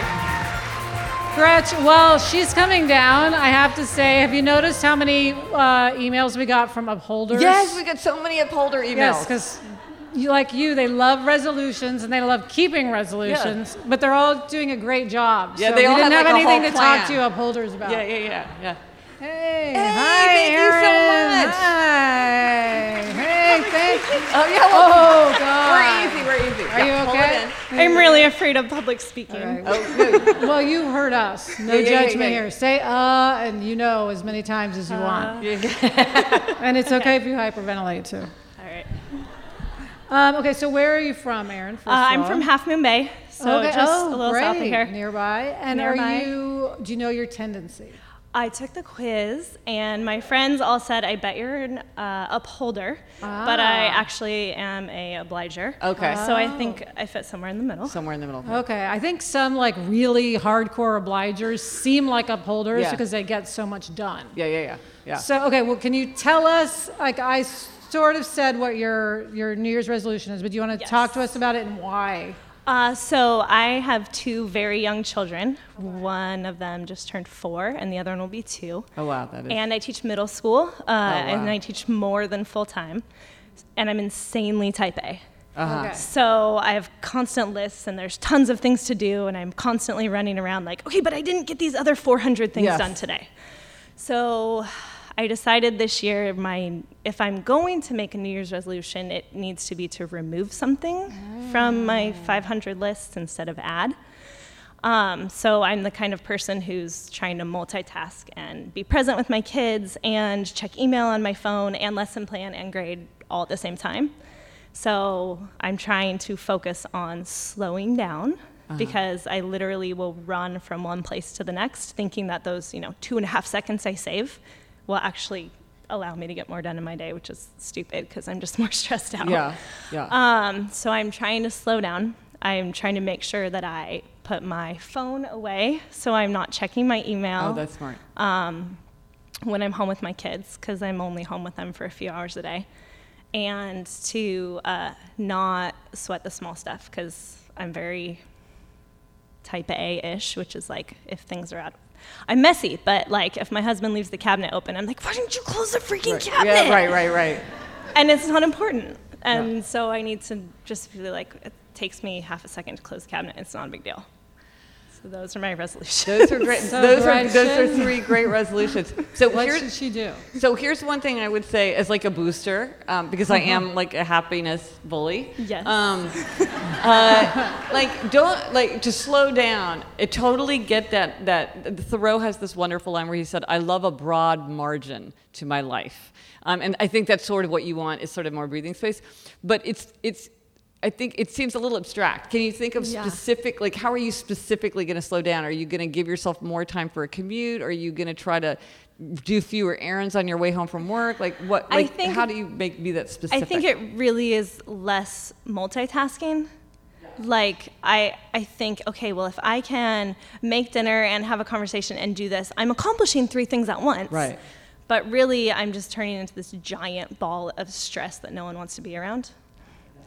Yay! Gretch, well, she's coming down. I have to say, have you noticed how many uh, emails we got from upholders? Yes, we got so many upholder emails. Yes, because you, like you, they love resolutions and they love keeping resolutions, but they're all doing a great job. Yeah, so they we all didn't have, have like, a anything to talk to upholders about. Yeah, yeah, yeah, yeah. Hey, Hey, hi, thank you so much. Hi. Hey, thank you. Oh yeah. Well, Oh, God. we're easy. We're easy. Are Yeah, you hold okay? it in. I'm really afraid of public speaking. Oh, Well, you heard us. No Yeah, yeah, yeah, judgment yeah. here. Say uh, and you know as many times as you want. and it's okay if you hyperventilate too. All right. Um, okay, so where are you from, Aaron? first Uh, of I'm from Half Moon Bay, so okay. just oh, a little great. south of here. Nearby. And Nearby. are you? Do you know your tendency? I took the quiz, and my friends all said, "I bet you're an uh, upholder," but I Ah. actually am a obliger. Okay. So I think I fit somewhere in the middle. Somewhere in the middle. Okay, I think some like really hardcore obligers seem like upholders Yeah. because they get so much done. Yeah, yeah, yeah, yeah. So okay, well, can you tell us? Like I sort of said what your your New Year's resolution is, but do you want to Yes. talk to us about it and why? Uh, so I have two very young children. One of them just turned four, and the other one will be two. oh wow, that is. And I teach middle school, uh, and wow. I teach more than full time. And I'm insanely type A. uh-huh. Okay. So I have constant lists, and there's tons of things to do, and I'm constantly running around like, okay, but I didn't get these other 400 things Yes. done today. So I decided this year, my if I'm going to make a New Year's resolution, it needs to be to remove something from my 500 lists instead of add. Um, so I'm the kind of person who's trying to multitask and be present with my kids and check email on my phone and lesson plan and grade all at the same time. So I'm trying to focus on slowing down because I literally will run from one place to the next, thinking that those you know two and a half seconds I save will actually allow me to get more done in my day, which is stupid because I'm just more stressed out. Yeah, yeah. Um, so I'm trying to slow down. I'm trying to make sure that I put my phone away so I'm not checking my email oh, that's smart. when I'm home with my kids because I'm only home with them for a few hours a day. And to uh, not sweat the small stuff because I'm very type A ish, which is like if things are out. I'm messy, but like if my husband leaves the cabinet open, I'm like, why didn't you close the freaking cabinet? yeah, right, right, right. and it's not important. And so I need to just feel like it takes me half a second to close the cabinet. It's not a big deal. So those are my resolutions. Those are great. So those are those are three great resolutions. So What here's should she do? So here's one thing I would say as like a booster, um, because I am like a happiness bully. Yes. Um, uh, like don't like to slow down. I totally get that. That Thoreau has this wonderful line where he said, "I love a broad margin to my life," um, and I think that's sort of what you want is sort of more breathing space. But it's it's. I think it seems a little abstract. Can you think of Yeah. specific, like, how are you specifically going to slow down? Are you going to give yourself more time for a commute? Are you going to try to do fewer errands on your way home from work? Like, what? I Like, think- how do you make be that specific? I think it really is less multitasking. Like I, I think, okay, well, if I can make dinner and have a conversation and do this, I'm accomplishing three things at once. Right. But really, I'm just turning into this giant ball of stress that no one wants to be around.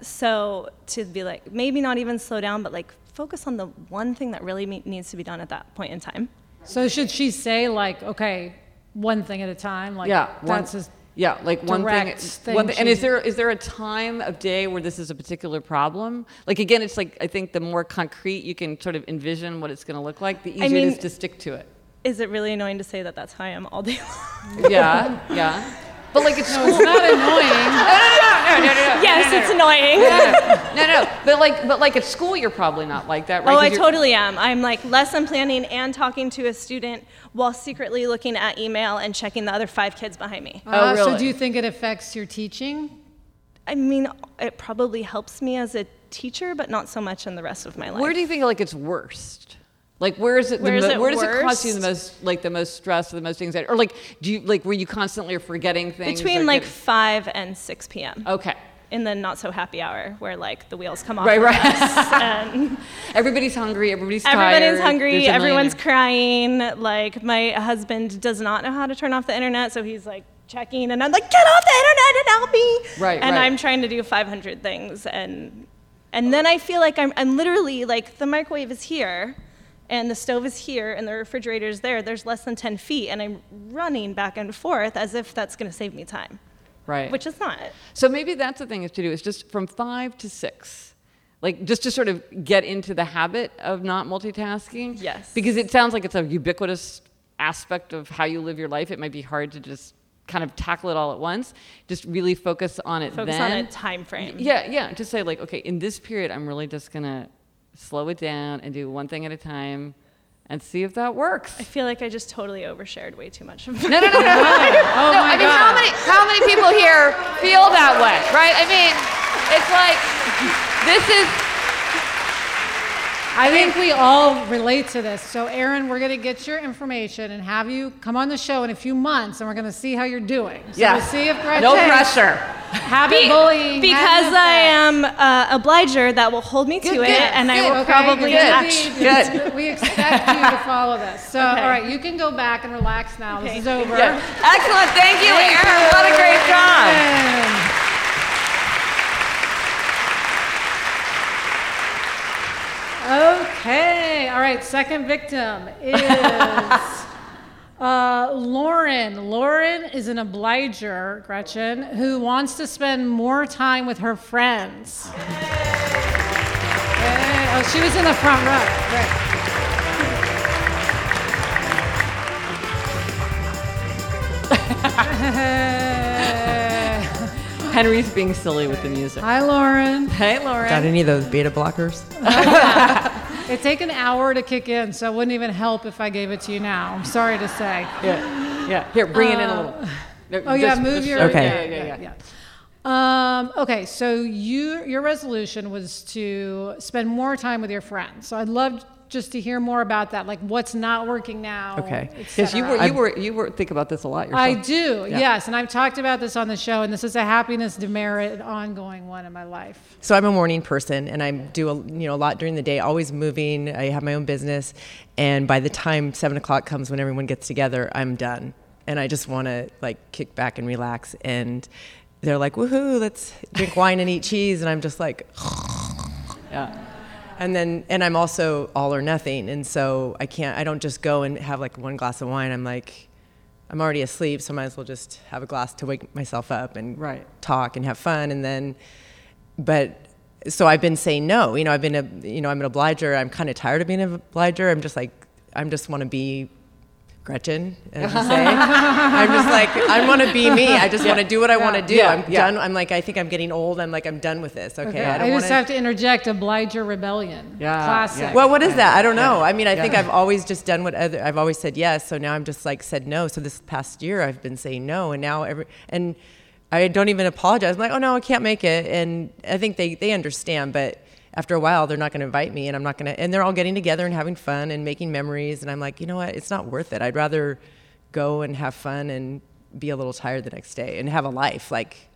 So to be like, maybe not even slow down, but like focus on the one thing that really me- needs to be done at that point in time. So should she say like, okay, one thing at a time? Like yeah, one, that's a yeah, like one thing. thing one thing- and is there is there a time of day where this is a particular problem? Like again, it's like I think the more concrete you can sort of envision what it's going to look like, the easier it mean- is to stick to it. Is it really annoying to say that that's how I am all day long? Yeah, yeah. But like it's no, it's not annoying. no, no, no, no, yes, no, no, it's no. annoying. No, no, but like, but like at school, you're probably not like that, right? Oh, I totally am. I'm like lesson planning and talking to a student while secretly looking at email and checking the other five kids behind me. Oh, Uh, So do you think it affects your teaching? I mean, it probably helps me as a teacher, but not so much in the rest of my life. Where do you think like it's worst? Like where is it? Where mo- it where does it cause you the most, like the most stress or the most anxiety, or like do you like were you constantly are forgetting things? Between like getting- 5 and 6 p.m. okay, In the not so happy hour where like the wheels come off. Right, right. and everybody's hungry, everybody's tired. everybody's hungry, there's a million- everyone's crying. Like my husband does not know how to turn off the internet, so he's like checking, and I'm like, get off the internet and help me. Right, right. And right. I'm trying to do 500 things, and and then I feel like I'm I'm literally like the microwave is here. And the stove is here, and the refrigerator is there. There's less than 10 feet, and I'm running back and forth as if that's going to save me time, right. which is not. So maybe that's the thing is to do is just from five to six. Like just to sort of get into the habit of not multitasking. Yes. Because it sounds like it's a ubiquitous aspect of how you live your life. It might be hard to just kind of tackle it all at once. Just really focus on it Focus then. on a time frame. Yeah, yeah. Just say like, okay, in this period, I'm really just gonna slow it down and do one thing at a time, and see if that works. I feel like I just totally overshared way too much. No, no, no, no. no. Oh no, my I mean, God. how many how many people here feel that way, right? I mean, it's like this is I think we all relate to this. So, Aaron, we're going to get your information and have you come on the show in a few months, and we're going to see how you're doing. So yeah. we'll see if Gretchen no pressure. habit bullying because I am uh, obliger, that will hold me to Good, it, good, and I will Okay, probably good. act. Good. We expect you to follow this. So, Okay. all right, you can go back and relax now. Okay. This is over. Yeah. Excellent. Thank you, Aaron. What a great job. Okay, all right, second victim is uh, Lauren. Lauren is an obliger, Gretchen, who wants to spend more time with her friends. Okay. Oh, she was in the front row. Great. Henry's being silly with the music. Hi, Lauren. Hey, Lauren. Got any of those beta blockers? It take an hour to kick in, so it wouldn't even help if I gave it to you now. I'm sorry to say. Yeah. Yeah. Here, bring it in a little. No, Oh yeah, just- move just your show- Okay. Yeah, yeah, yeah. yeah. Um, okay, so you your resolution was to spend more time with your friends. So I'd love just to hear more about that, like what's not working now. Okay. Because you were. You were. You were. Think about this a lot yourself. I do, yes, and I've talked about this on the show, and this is a happiness demerit ongoing one in my life. So I'm a morning person, and I do a, you know a lot during the day. Always moving. I have my own business, and by the time seven o'clock comes, when everyone gets together, I'm done, and I just want to like kick back and relax. And they're like, "Woohoo! Let's drink wine and eat cheese," and I'm just like, Yeah. And then and I'm also all or nothing, and so I can't. I don't just go and have like one glass of wine. I'm like. I'm already asleep, so I might as well just have a glass to wake myself up and Right. talk and have fun. And then, but so I've been saying no. You know, I've been a, you know, I'm an obliger. I'm kind of tired of being an obliger. I'm just like, I'm just want to be Gretchen, as you say. I'm just like, I want to be me. I just want to do what I want to do. Yeah. I'm Yeah. done. I'm like, I think I'm getting old. I'm like, I'm done with this. Okay, I I, don't want just have to interject obliger rebellion. Yeah, Classic. yeah. well, what is that? I don't know. I mean, I think I've always just done what other. I've always said yes. So now I'm just like said no. So this past year I've been saying no, and now every and I don't even apologize. I'm like, oh no, I can't make it, and I think they they understand, but. After a while, they're not going to invite me, and I'm not going to. And they're all getting together and having fun and making memories, and I'm like, you know what? It's not worth it. I'd rather go and have fun and be a little tired the next day and have a life. Like,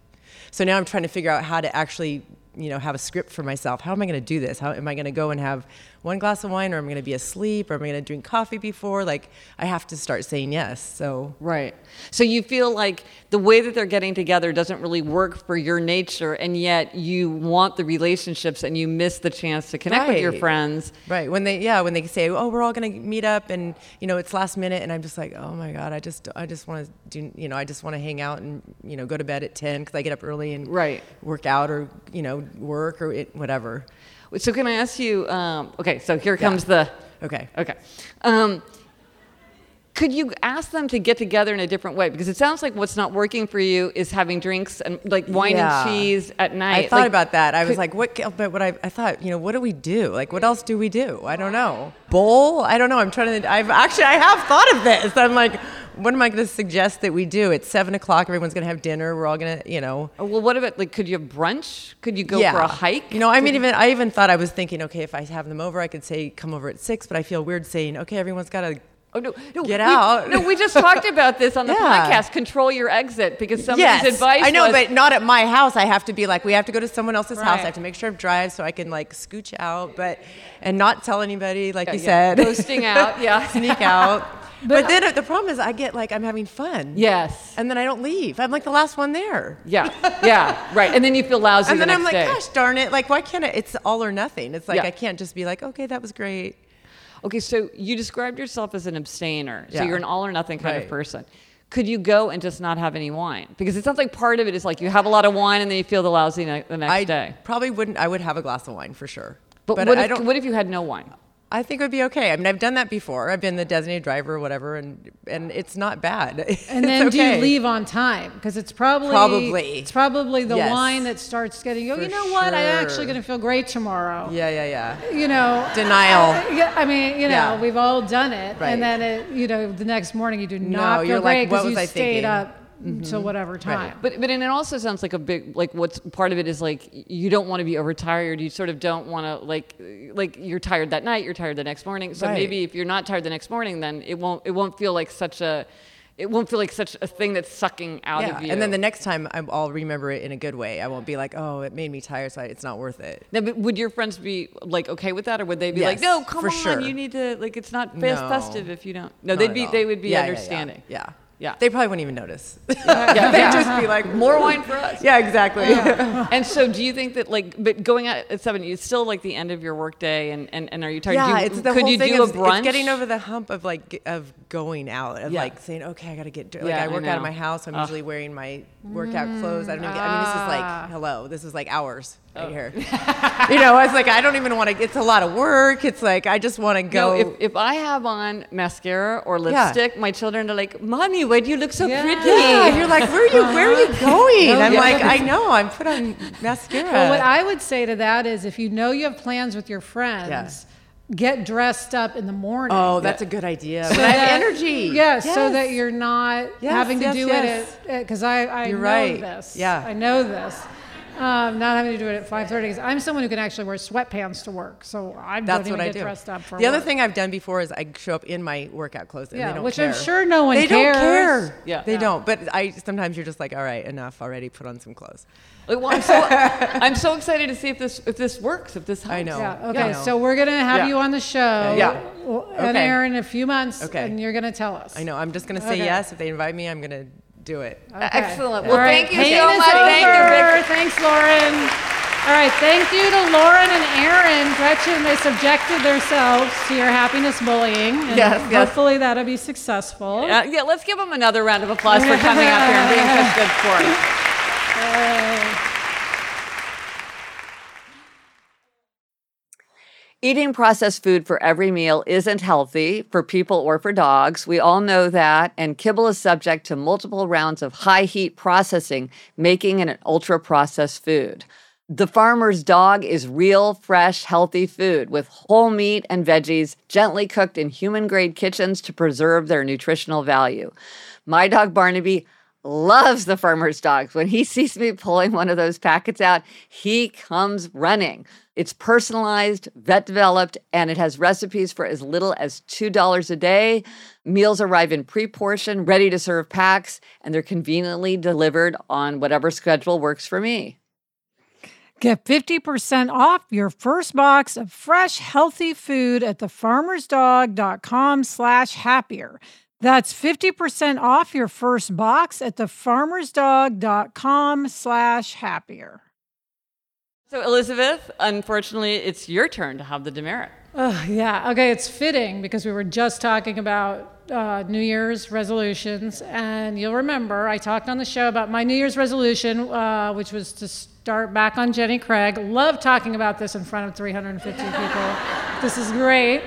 so now I'm trying to figure out how to actually, you know, have a script for myself. How am I going to do this? How am I going to go and have one glass of wine, or I'm going to be asleep, or I'm I going to drink coffee before? Like, I have to start saying yes. So Right. So you feel like the way that they're getting together doesn't really work for your nature, and yet you want the relationships and you miss the chance to connect with your friends. Right. When they yeah, when they say, "Oh, we're all going to meet up and, you know, it's last minute." And I'm just like, "Oh my god, I just I just want to do, you know, I just want to hang out and, you know, go to bed at 10 cuz I get up early and Right. work out or, you know, work or it, whatever." So can I ask you? Um, okay, so here comes the. Okay. Okay. Um, could you ask them to get together in a different way? Because it sounds like what's not working for you is having drinks and like wine Yeah. and cheese at night. I thought Like, about that. I was like, what? But what I, I thought, you know, what do we do? Like, what else do we do? I don't know. Bowl? I don't know. I'm trying to. I've actually I have thought of this. I'm like, what am I going to suggest that we do? It's seven o'clock. Everyone's going to have dinner. We're all going to, you know. Oh, Well, what about like? Could you have brunch? Could you go yeah. for a hike? You know, I mean, even I even thought I was thinking, okay, if I have them over, I could say come over at six. But I feel weird saying, okay, everyone's got to. Oh no! no Get we- out. No, we just talked about this on the Yeah. podcast. Control your exit because somebody's Yes, advice. I know, was, but not at my house. I have to be like, we have to go to someone else's house. I have to make sure I drive so I can like scooch out, but and not tell anybody, like you yeah. said, Ghosting out, yeah. sneak out. But, then uh, the problem is, I get like I'm having fun. Yes. And then I don't leave. I'm like the last one there. Yeah. Yeah. Right. And then you feel lousy And the then I'm like, day. gosh darn it! Like, why can't I? It's all or nothing. It's like Yeah. I can't just be like, okay, that was great. Okay, so you described yourself as an abstainer. Yeah. So you're an all or nothing kind of Right. person. Could you go and just not have any wine? Because it sounds like part of it is like you have a lot of wine and then you feel the lousy ne- the next I day. probably wouldn't. I would have a glass of wine for sure. But, what, I if, don't. what if you had no wine? I think it would be okay. I mean, I've done that before. I've been the designated driver or whatever, and and it's not bad. And then do you leave on time? Because it's probably Probably. it's probably the Yes. wine that starts getting. Oh, For you know what? I'm actually going to feel great tomorrow. Yeah, yeah, yeah. You know, Denial. Yeah, I mean, you know, Yeah. we've all done it, Right. and then it, you know, the next morning you do No, not feel you're like, great what because you was I stayed thinking? up Mm-hmm. until whatever time. But but and it also sounds like a big like what's part of it is like you don't want to be overtired. You sort of don't want to like like you're tired that night. You're tired the next morning. So Right. maybe if you're not tired the next morning, then it won't it won't feel like such a it won't feel like such a thing that's sucking out yeah. of you. And then the next time I'm, I'll remember it in a good way. I won't be like, oh, it made me tired, so it's not worth it. Now, but would your friends be like okay with that, or would they be like, "No, come for on, sure. you need to like it's not fest- No. festive if you don't." No, Not they'd be all. they would be Yeah, yeah, yeah. understanding. Yeah. Yeah. They probably wouldn't even notice. Yeah, They'd yeah. just be like, More wine for us. Yeah, exactly. and so, do you think that like, but going out at seven, it's still like the end of your workday, and, and, and are you tired? Yeah, you, it's the could whole you thing do of a brunch? It's getting over the hump of like of going out of Yeah. like saying, okay, I gotta get like Yeah, I I work out of my house. I'm Ugh. usually wearing my workout clothes. I don't even. Get, I mean, this is like mm, ah. hello. This is like hours Oh. here. you know, I was like I don't even want to. It's a lot of work. It's like I just want to No, go. if, if I have on mascara or lipstick, my children are like, "Mommy, why do you look so Yeah. pretty?" yeah, and you're like, where are you? Where are you uh-huh. going? Oh, I'm yeah. like, I know. I'm put on mascara. Well, what I would say to that is if you know you have plans with your friends, get dressed up in the morning. Oh, that's a good idea. So that that- energy. Yeah, so that you're not Yes, having to yes, do yes. it because I I You're know right. this. Yeah. I know this. Um, not having to do it at 5:30 because I'm someone who can actually wear sweatpants to work, so I That's don't what even I get do. dressed up for the other thing I've done before is I show up in my workout clothes and Yeah, they don't which care. I'm sure no one they cares. don't care. Yeah. They Yeah. don't. But I sometimes you're just like, all right, enough already. Put on some clothes. Well, I'm so, I'm so excited to see if this if this works, if this helps. I know. Yeah. Okay. know. So we're gonna have Yeah. you on the show. Yeah. w- And Okay. air in a few months. Okay. And you're gonna tell us. I know. I'm just gonna say Okay. yes. If they invite me, I'm gonna do it. Okay. Excellent. Well, right, thank you pain so much. Thank you, over. Vic. Thanks, Lauren. All right, thank you to Lauren and Aaron. Gretchen, they subjected themselves to your happiness bullying. And Yes, yes. Hopefully that'll be successful. Uh, yeah, let's give them another round of applause for coming up here and being such good sports. Eating processed food for every meal isn't healthy for people or for dogs. We all know that. And kibble is subject to multiple rounds of high heat processing, making it an ultra processed food. The farmer's dog is real, fresh, healthy food with whole meat and veggies gently cooked in human grade kitchens to preserve their nutritional value. My dog Barnaby loves the farmer's dogs. When he sees me pulling one of those packets out, he comes running. It's personalized, vet developed, and it has recipes for as little as $2 a day. Meals arrive in pre portion, ready to serve packs, and they're conveniently delivered on whatever schedule works for me. Get 50% off your first box of fresh, healthy food at thefarmersdog.com slash happier. That's 50% off your first box at thefarmersdog.com slash happier. So, Elizabeth, unfortunately, it's your turn to have the demerit. Oh, yeah. Okay, it's fitting because we were just talking about uh, New Year's resolutions, and you'll remember I talked on the show about my New Year's resolution, uh, which was to start back on Jenny Craig. Love talking about this in front of 350 people. this is great.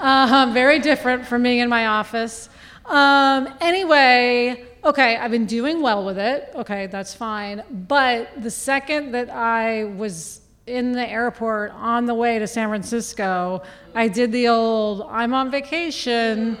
Um, very different from being in my office. Um, anyway, okay, I've been doing well with it. Okay, that's fine. But the second that I was in the airport on the way to San Francisco, I did the old I'm on vacation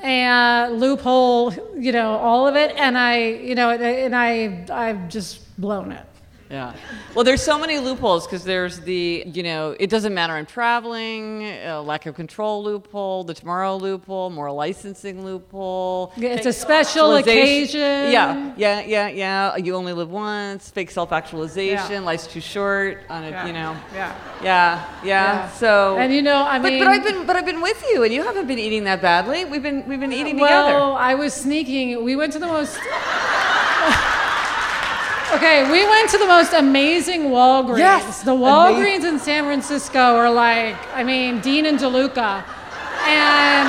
and loophole, you know, all of it, and I, you know, and I, I've just blown it. Yeah. Well, there's so many loopholes because there's the, you know, it doesn't matter I'm traveling, uh, lack of control loophole, the tomorrow loophole, more licensing loophole. Yeah, it's a special occasion. Yeah, yeah, yeah, yeah. You only live once. Fake self-actualization. Yeah. Life's too short. On a, Yeah. you know. Yeah. Yeah, yeah. So. And you know, I but, mean- but I've been, but I've been with you, and you haven't been eating that badly. We've been, we've been eating well, together. I was sneaking. We went to the most. okay, we went to the most amazing Walgreens. Yes, The Walgreens in San Francisco are like, I mean, Dean and DeLuca. And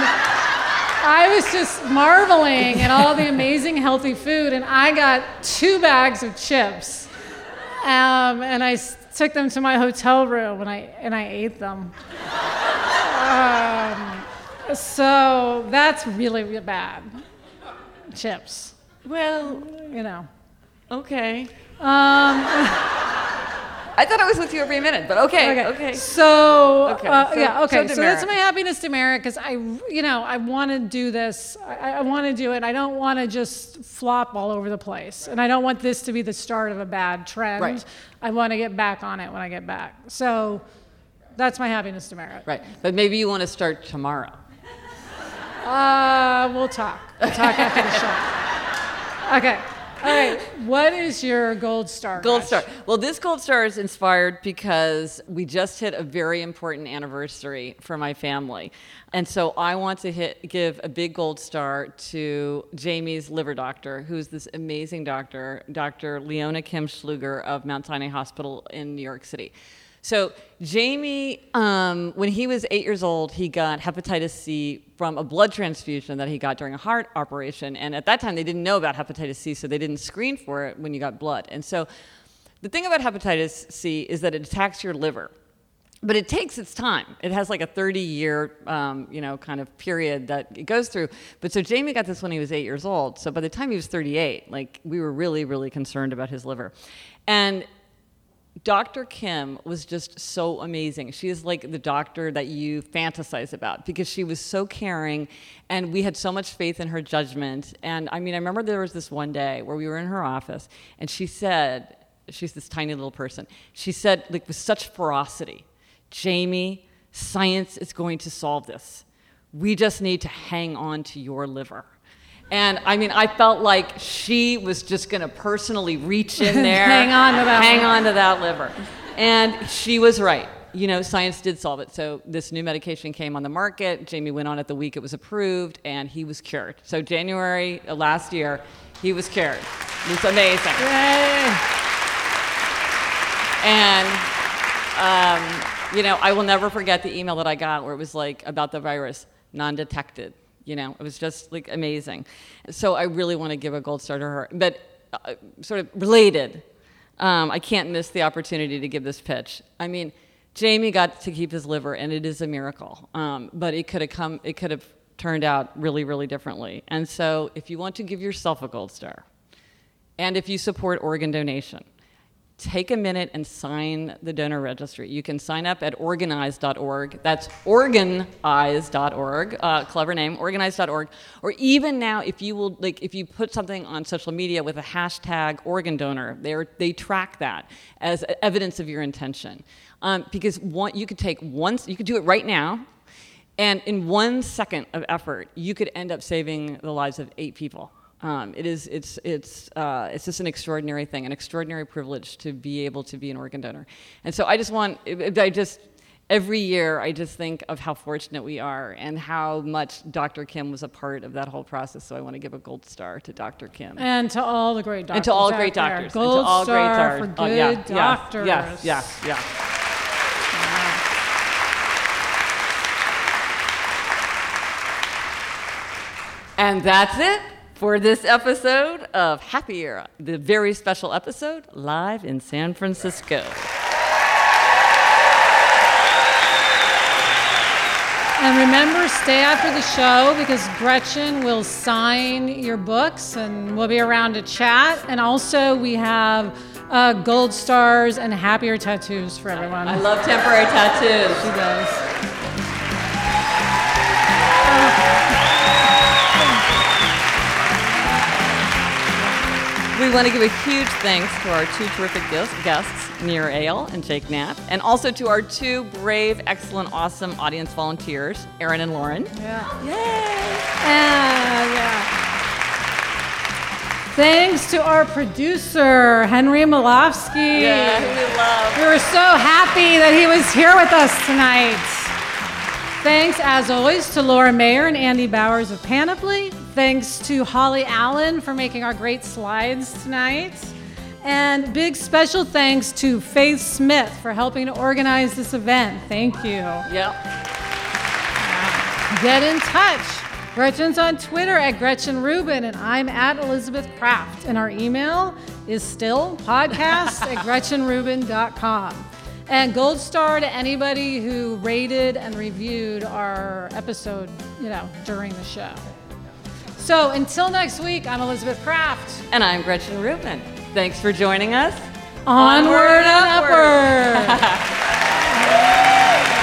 I was just marveling at all the amazing healthy food, and I got two bags of chips. Um, and I took them to my hotel room and I, and I ate them. Um, so that's really, really bad. Chips, well, you know. okay. Um, I thought I was with you every minute, but okay, okay. okay. So, Okay, uh, so- yeah, okay. so So, that's my happiness demerit because I, you know, I want to do this. I, I want to do it. I don't want to just flop all over the place, and I don't want this to be the start of a bad trend. Right. I want to get back on it when I get back. So, that's my happiness demerit. Right, but maybe you want to start tomorrow. Uh, we'll talk. We'll talk after the show. Okay. All right. What is your gold star? Gold Rush? star. Well, this gold star is inspired because we just hit a very important anniversary for my family. And so I want to hit, give a big gold star to Jamie's liver doctor, who's this amazing doctor, Dr. Leona Kim Schluger of Mount Sinai Hospital in New York City. So Jamie, um, when he was eight years old, he got hepatitis C from a blood transfusion that he got during a heart operation. And at that time, they didn't know about hepatitis C, so they didn't screen for it when you got blood. And so the thing about hepatitis C is that it attacks your liver. But it takes its time. It has like a 30 year, um, you know, kind of period that it goes through. But so Jamie got this when he was eight years old. So by the time he was 38, like we were really, really concerned about his liver. And Dr. Kim was just so amazing. She is like the doctor that you fantasize about because she was so caring and we had so much faith in her judgment. And I mean, I remember there was this one day where we were in her office and she said, she's this tiny little person. She said, like, with such ferocity, Jamie, science is going to solve this. We just need to hang on to your liver. And I mean, I felt like she was just going to personally reach in there, Hang on to that hang liver. on to that liver. And she was right. You know, science did solve it. So this new medication came on the market. Jamie went on it the week it was approved, and he was cured. So January last year, he was cured. It was amazing. And um, you know, I will never forget the email that I got where it was like about the virus, non-detected. You know, it was just like amazing. So I really want to give a gold star to her. But uh, sort of related, um, I can't miss the opportunity to give this pitch. I mean, Jamie got to keep his liver, and it is a miracle. Um, but it could have come, it could have turned out really, really differently. And so, if you want to give yourself a gold star, and if you support organ donation, take a minute and sign the donor registry. You can sign up at organize.org. That's organize.org. Uh, clever name, organize.org. Or even now, if you will, like, if you put something on social media with a hashtag organ donor, they they track that as evidence of your intention. Um, because one, you could take one, you could do it right now, and in one second of effort, you could end up saving the lives of eight people. Um, it is, it's, it's, uh, it's just an extraordinary thing, an extraordinary privilege to be able to be an organ donor. And so I just want, I just, every year, I just think of how fortunate we are and how much Dr. Kim was a part of that whole process. So I want to give a gold star to Dr. Kim. And to all the great doctors. And to all great doctors. Gold and to all star great for good Oh, yeah, yes, doctors. Yes, yes, yes. And that's it for this episode of Happier, the very special episode live in San Francisco. And remember, stay after the show because Gretchen will sign your books and we'll be around to chat. And also, we have uh, gold stars and happier tattoos for everyone. I love temporary tattoos. She does. We want to give a huge thanks to our two terrific guests, Nir Eyal and Jake Knapp, and also to our two brave, excellent, awesome audience volunteers, Erin and Lauren. Yeah. Yay! yeah. Thanks to our producer, Henry Molofsky. Yeah, who we love. We were so happy that he was here with us tonight. Thanks, as always, to Laura Mayer and Andy Bowers of Panoply. Thanks to Holly Allen for making our great slides tonight. And big special thanks to Faith Smith for helping to organize this event. Thank you. Yep. Get in touch. Gretchen's on Twitter at Gretchen Rubin, and I'm at Elizabeth Craft. And our email is still podcast at GretchenRubin.com. And gold star to anybody who rated and reviewed our episode, you know, during the show. So until next week, I'm Elizabeth Craft. And I'm Gretchen Rubin. Thanks for joining us. Onward, and upward.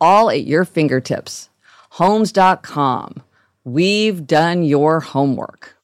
all at your fingertips. Homes.com. We've done your homework.